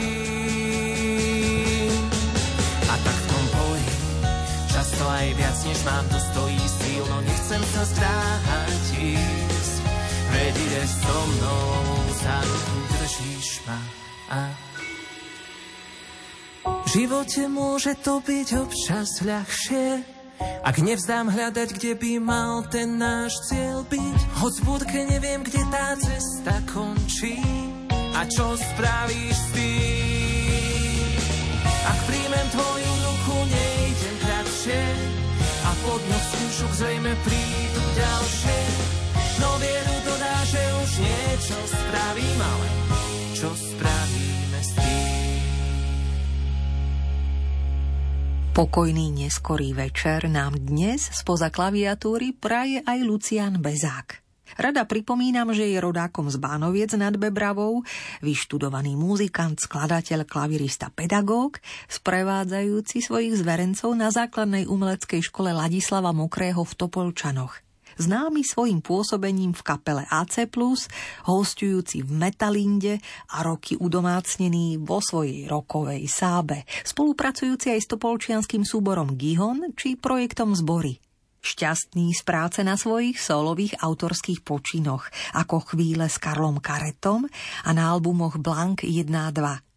A tak v tom boji často aj viac, než mám, to stojí síl, no nechcem sa zdráhať ísť. Veď ideš so mnou, za ruku držíš ma a v živote môže to byť občas ľahšie, ak nevzdám hľadať, kde by mal ten náš cieľ byť. Hoď v neviem, kde tá cesta končí a čo spravíš s tým. Ak príjmem tvoju ruku, nejdem kratšie a po dňoch skúšok zrejme prídu ďalšie. No vieru dodá, že už niečo spravím, ale čo spravíme s tým? Pokojný neskorý večer nám dnes spoza klaviatúry praje aj Lucian Bezák. Rada pripomínam, že je rodákom z Bánoviec nad Bebravou, vyštudovaný muzikant, skladateľ, klavirista, pedagóg, sprevádzajúci svojich zverencov na základnej umeleckej škole Ladislava Mokrého v Topolčanoch známy svojim pôsobením v kapele AC+, hostujúci v Metalinde a roky udomácnený vo svojej rokovej sábe, spolupracujúci aj s topolčianským súborom Gihon či projektom Zbory. Šťastný z práce na svojich solových autorských počinoch, ako chvíle s Karlom Karetom a na albumoch Blank 1 a 2.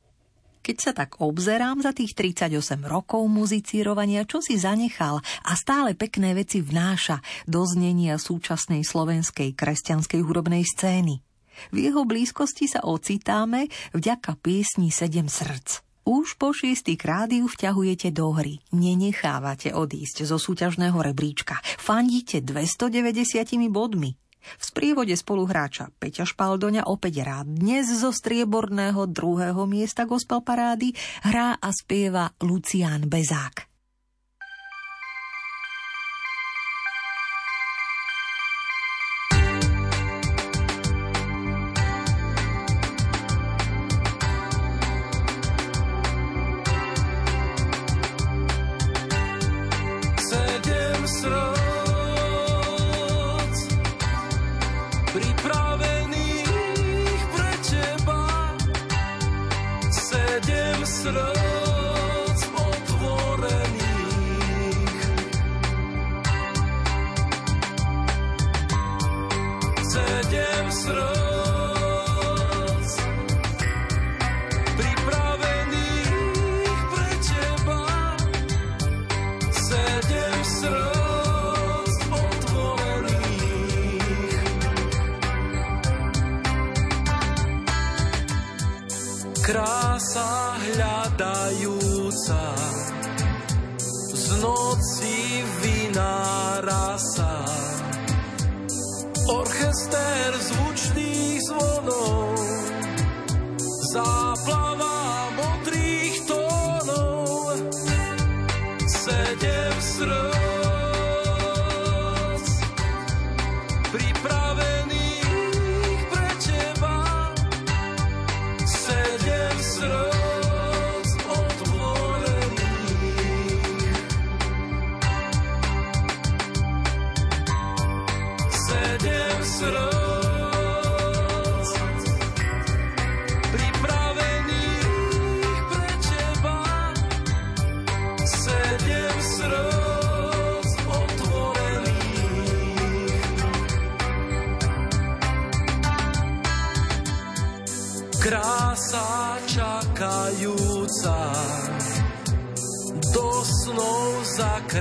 Keď sa tak obzerám za tých 38 rokov muzicírovania, čo si zanechal a stále pekné veci vnáša do znenia súčasnej slovenskej kresťanskej hudobnej scény. V jeho blízkosti sa ocitáme vďaka piesni Sedem srdc. Už po šiestý krát ju vťahujete do hry. Nenechávate odísť zo súťažného rebríčka. Fandíte 290 bodmi. V sprievode spoluhráča Peťa Špaldoňa opäť rád dnes zo strieborného druhého miesta gospel parády hrá a spieva Lucián Bezák.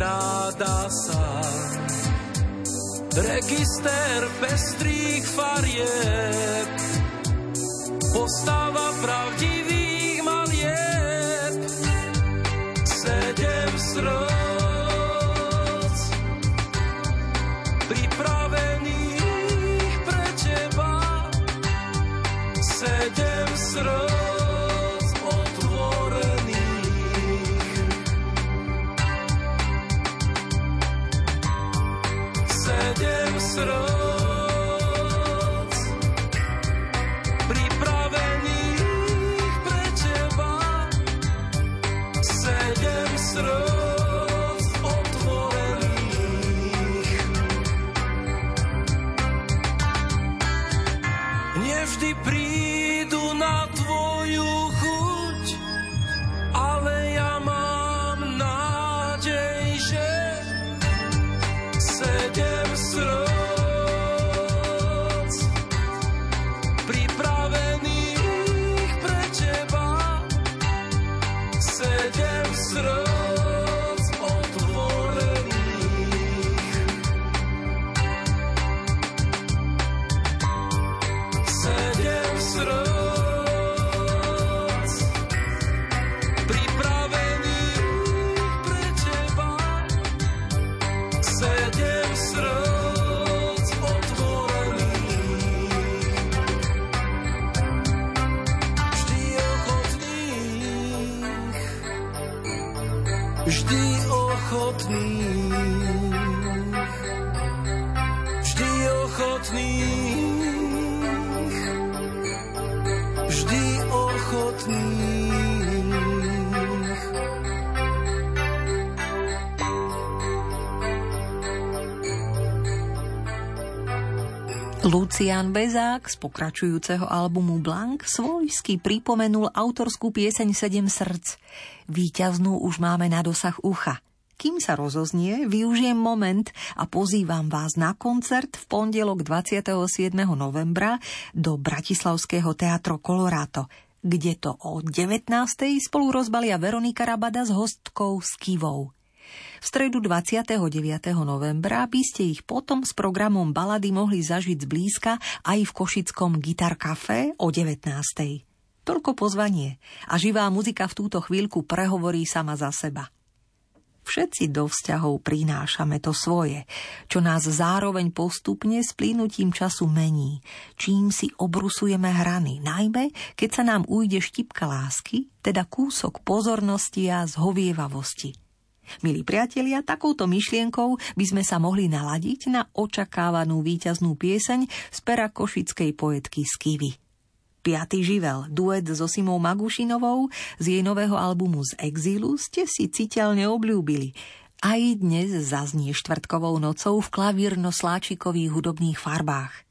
Lucian Bezák z pokračujúceho albumu Blank svojsky pripomenul autorskú pieseň Sedem srdc. Výťaznú už máme na dosah ucha. Kým sa rozoznie, využijem moment a pozývam vás na koncert v pondelok 27. novembra do Bratislavského teatro Colorado, kde to o 19. spolu rozbalia Veronika Rabada s hostkou Skivou. V stredu 29. novembra by ste ich potom s programom Balady mohli zažiť zblízka aj v Košickom Gitar Café o 19. Toľko pozvanie a živá muzika v túto chvíľku prehovorí sama za seba. Všetci do vzťahov prinášame to svoje, čo nás zároveň postupne s plynutím času mení, čím si obrusujeme hrany, najmä keď sa nám ujde štipka lásky, teda kúsok pozornosti a zhovievavosti. Milí priatelia, takouto myšlienkou by sme sa mohli naladiť na očakávanú víťaznú pieseň z pera košickej poetky Skivy. Piatý živel, duet so Simou Magušinovou z jej nového albumu Z exílu ste si citeľne obľúbili. Aj dnes zaznie štvrtkovou nocou v klavírno-sláčikových hudobných farbách.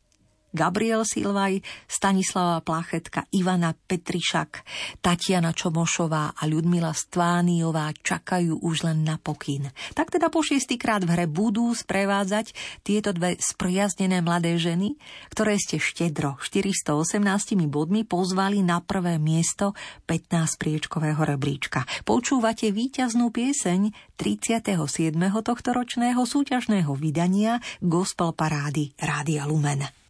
Gabriel Silvaj, Stanislava Plachetka, Ivana Petrišak, Tatiana Čomošová a Ľudmila Stvániová čakajú už len na pokyn. Tak teda po šiestýkrát v hre budú sprevádzať tieto dve spriaznené mladé ženy, ktoré ste štedro 418 bodmi pozvali na prvé miesto 15 priečkového rebríčka. Počúvate víťaznú pieseň 37. tohto ročného súťažného vydania Gospel Parády Rádia Lumen.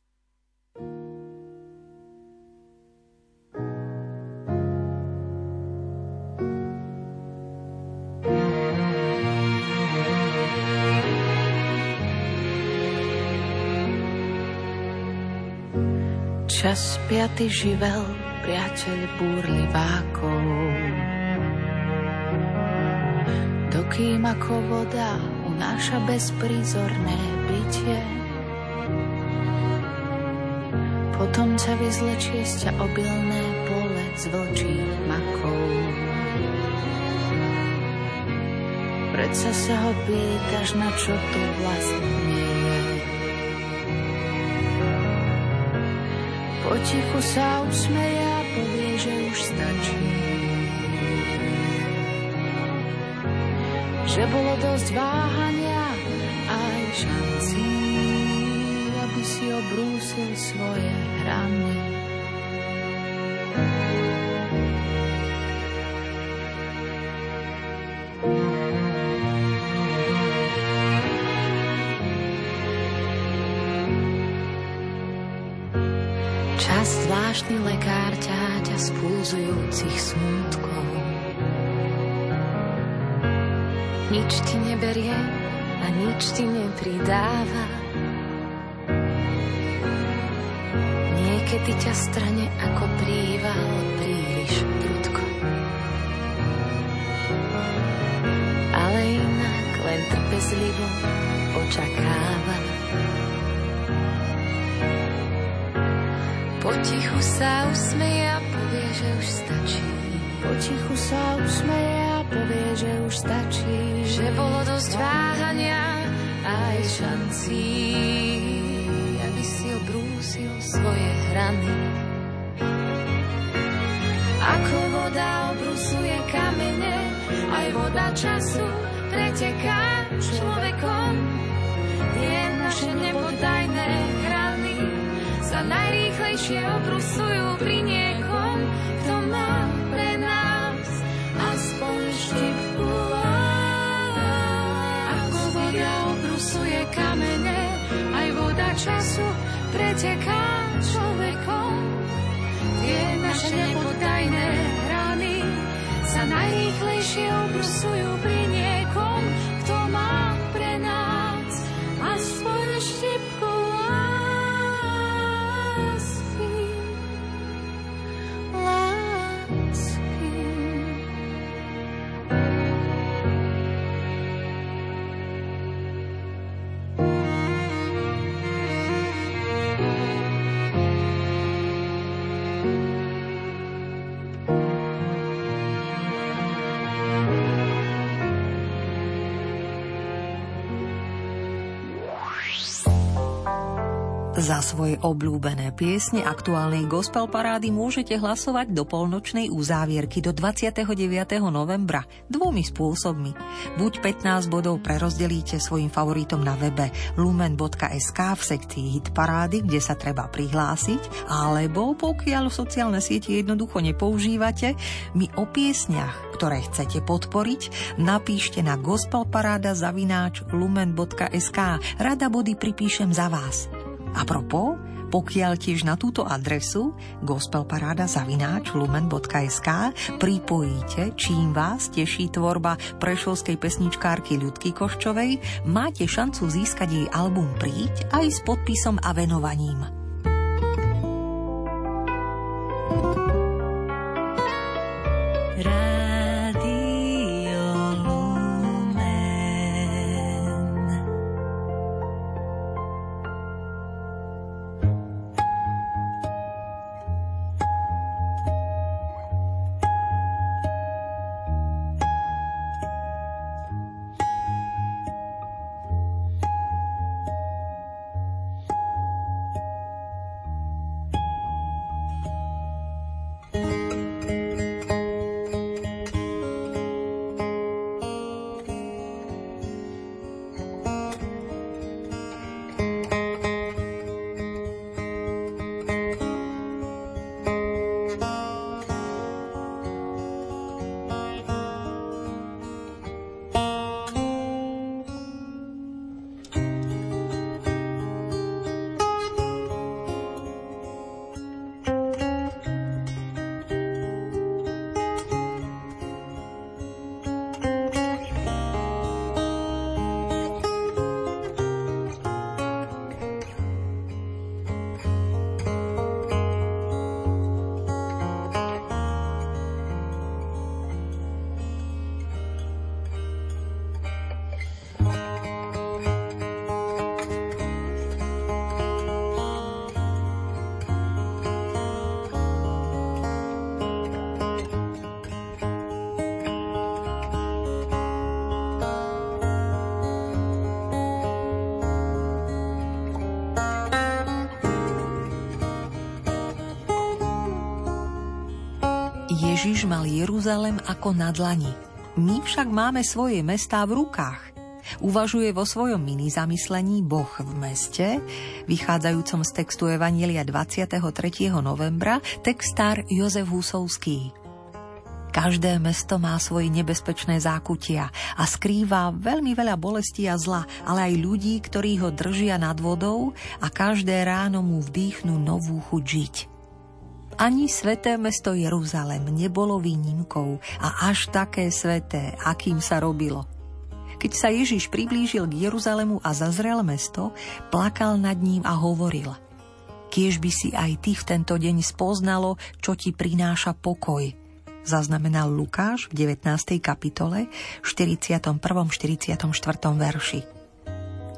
Čas piaty živel, priateľ búrlivákov. Dokým ako voda unáša bezprízorné bytie, Potom ťa vyzlečie z ťa obilné pole z vlčích makov. Predsa sa ho pýtaš, na čo tu vlastne je. Potichu sa usmeje a povie, že už stačí. Že bolo dosť váhania aj šancí si obrúsil svoje hrany. Čas zvláštny lekár ťaťa z pulzujúcich smútkov. Nič ti neberie a nič ti nepridáva. Niekedy ťa strane ako príval svoje hrany. Ako voda obrusuje kamene, aj voda času preteká človekom. Tie naše nepodajné hrany sa najrýchlejšie obrusujú pri niekom, kto má pre nás aspoň štipku. Ako voda obrusuje kamene, aj voda času preteká naše nepodajné rany sa najrýchlejšie obrusujú pri svoje obľúbené piesne aktuálnej gospel parády môžete hlasovať do polnočnej uzávierky do 29. novembra dvomi spôsobmi. Buď 15 bodov prerozdelíte svojim favoritom na webe lumen.sk v sekcii hit parády, kde sa treba prihlásiť, alebo pokiaľ sociálne siete jednoducho nepoužívate, mi o piesniach, ktoré chcete podporiť, napíšte na gospelparáda zavináč lumen.sk. Rada body pripíšem za vás. A propos, pokiaľ tiež na túto adresu gospelparáda zavináč lumen.sk pripojíte, čím vás teší tvorba prešovskej pesničkárky Ľudky Koščovej, máte šancu získať jej album Príď aj s podpisom a venovaním. Ježiš mal Jeruzalem ako na dlani. My však máme svoje mestá v rukách. Uvažuje vo svojom mini zamyslení Boh v meste, vychádzajúcom z textu Evanielia 23. novembra, textár Jozef Husovský. Každé mesto má svoje nebezpečné zákutia a skrýva veľmi veľa bolesti a zla, ale aj ľudí, ktorí ho držia nad vodou a každé ráno mu vdýchnú novú chuť žiť. Ani sveté mesto Jeruzalem nebolo výnimkou a až také sveté, akým sa robilo. Keď sa Ježiš priblížil k Jeruzalemu a zazrel mesto, plakal nad ním a hovoril Kiež by si aj ty v tento deň spoznalo, čo ti prináša pokoj. Zaznamenal Lukáš v 19. kapitole, 41. 44. verši.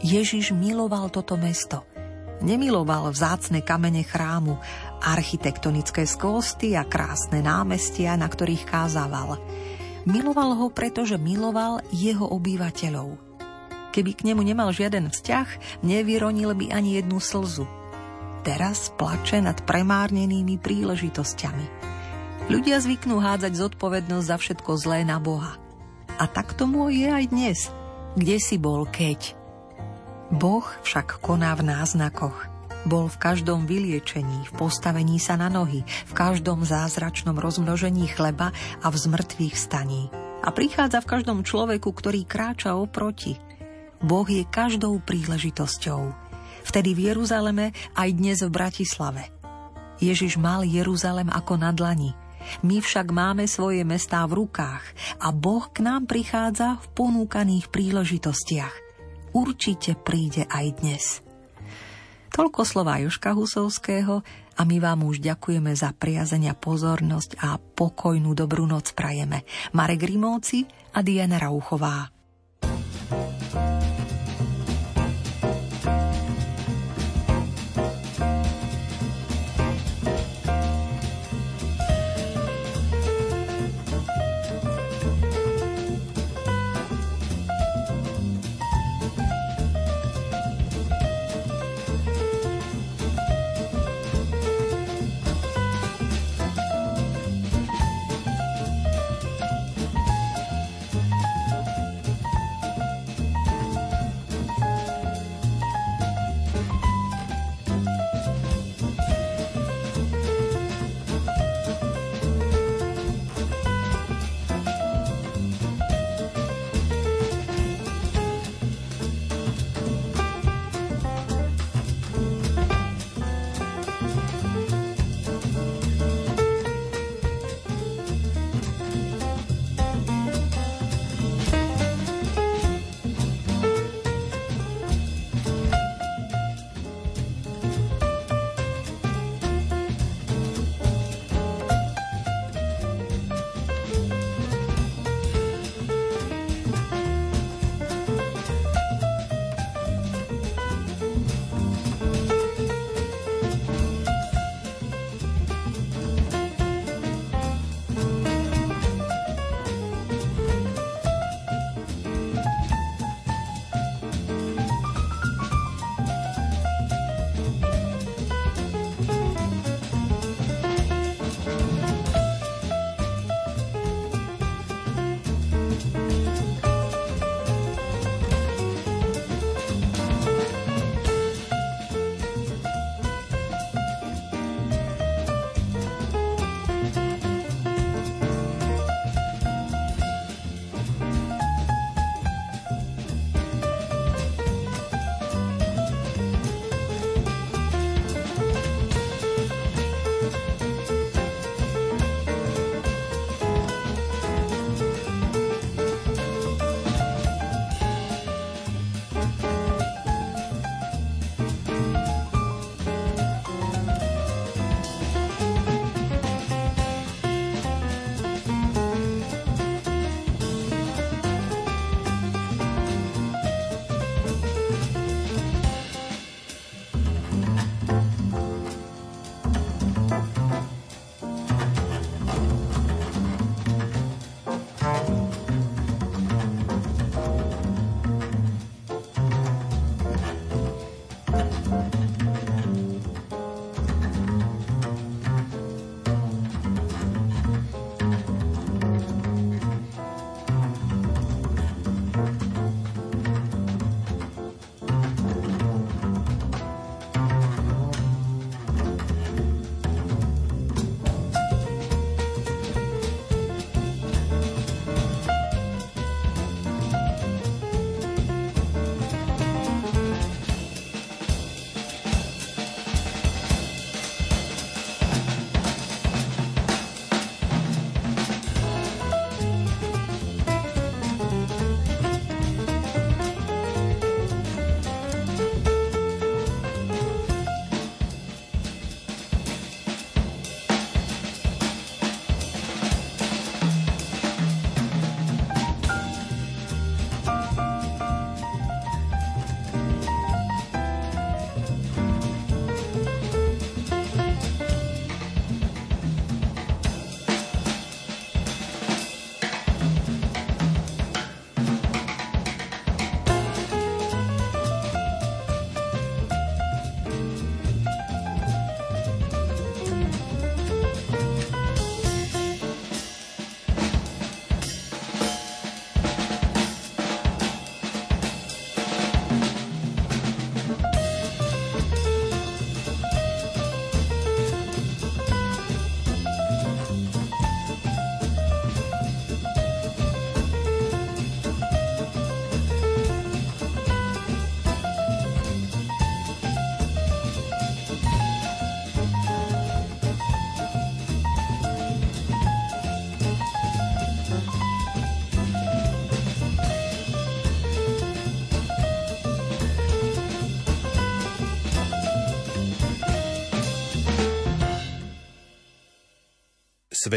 Ježiš miloval toto mesto – Nemiloval vzácne kamene chrámu, architektonické skvosty a krásne námestia, na ktorých kázával. Miloval ho, pretože miloval jeho obyvateľov. Keby k nemu nemal žiaden vzťah, nevyronil by ani jednu slzu. Teraz plače nad premárnenými príležitosťami. Ľudia zvyknú hádzať zodpovednosť za všetko zlé na Boha. A tak tomu je aj dnes. Kde si bol keď? Boh však koná v náznakoch. Bol v každom vyliečení, v postavení sa na nohy, v každom zázračnom rozmnožení chleba a v zmrtvých staní. A prichádza v každom človeku, ktorý kráča oproti. Boh je každou príležitosťou. Vtedy v Jeruzaleme aj dnes v Bratislave. Ježiš mal Jeruzalem ako na dlani. My však máme svoje mestá v rukách a Boh k nám prichádza v ponúkaných príležitostiach určite príde aj dnes. Toľko slova Joška Husovského a my vám už ďakujeme za priazenia, pozornosť a pokojnú dobrú noc prajeme. Marek Rimovci a Diana Rauchová. thank you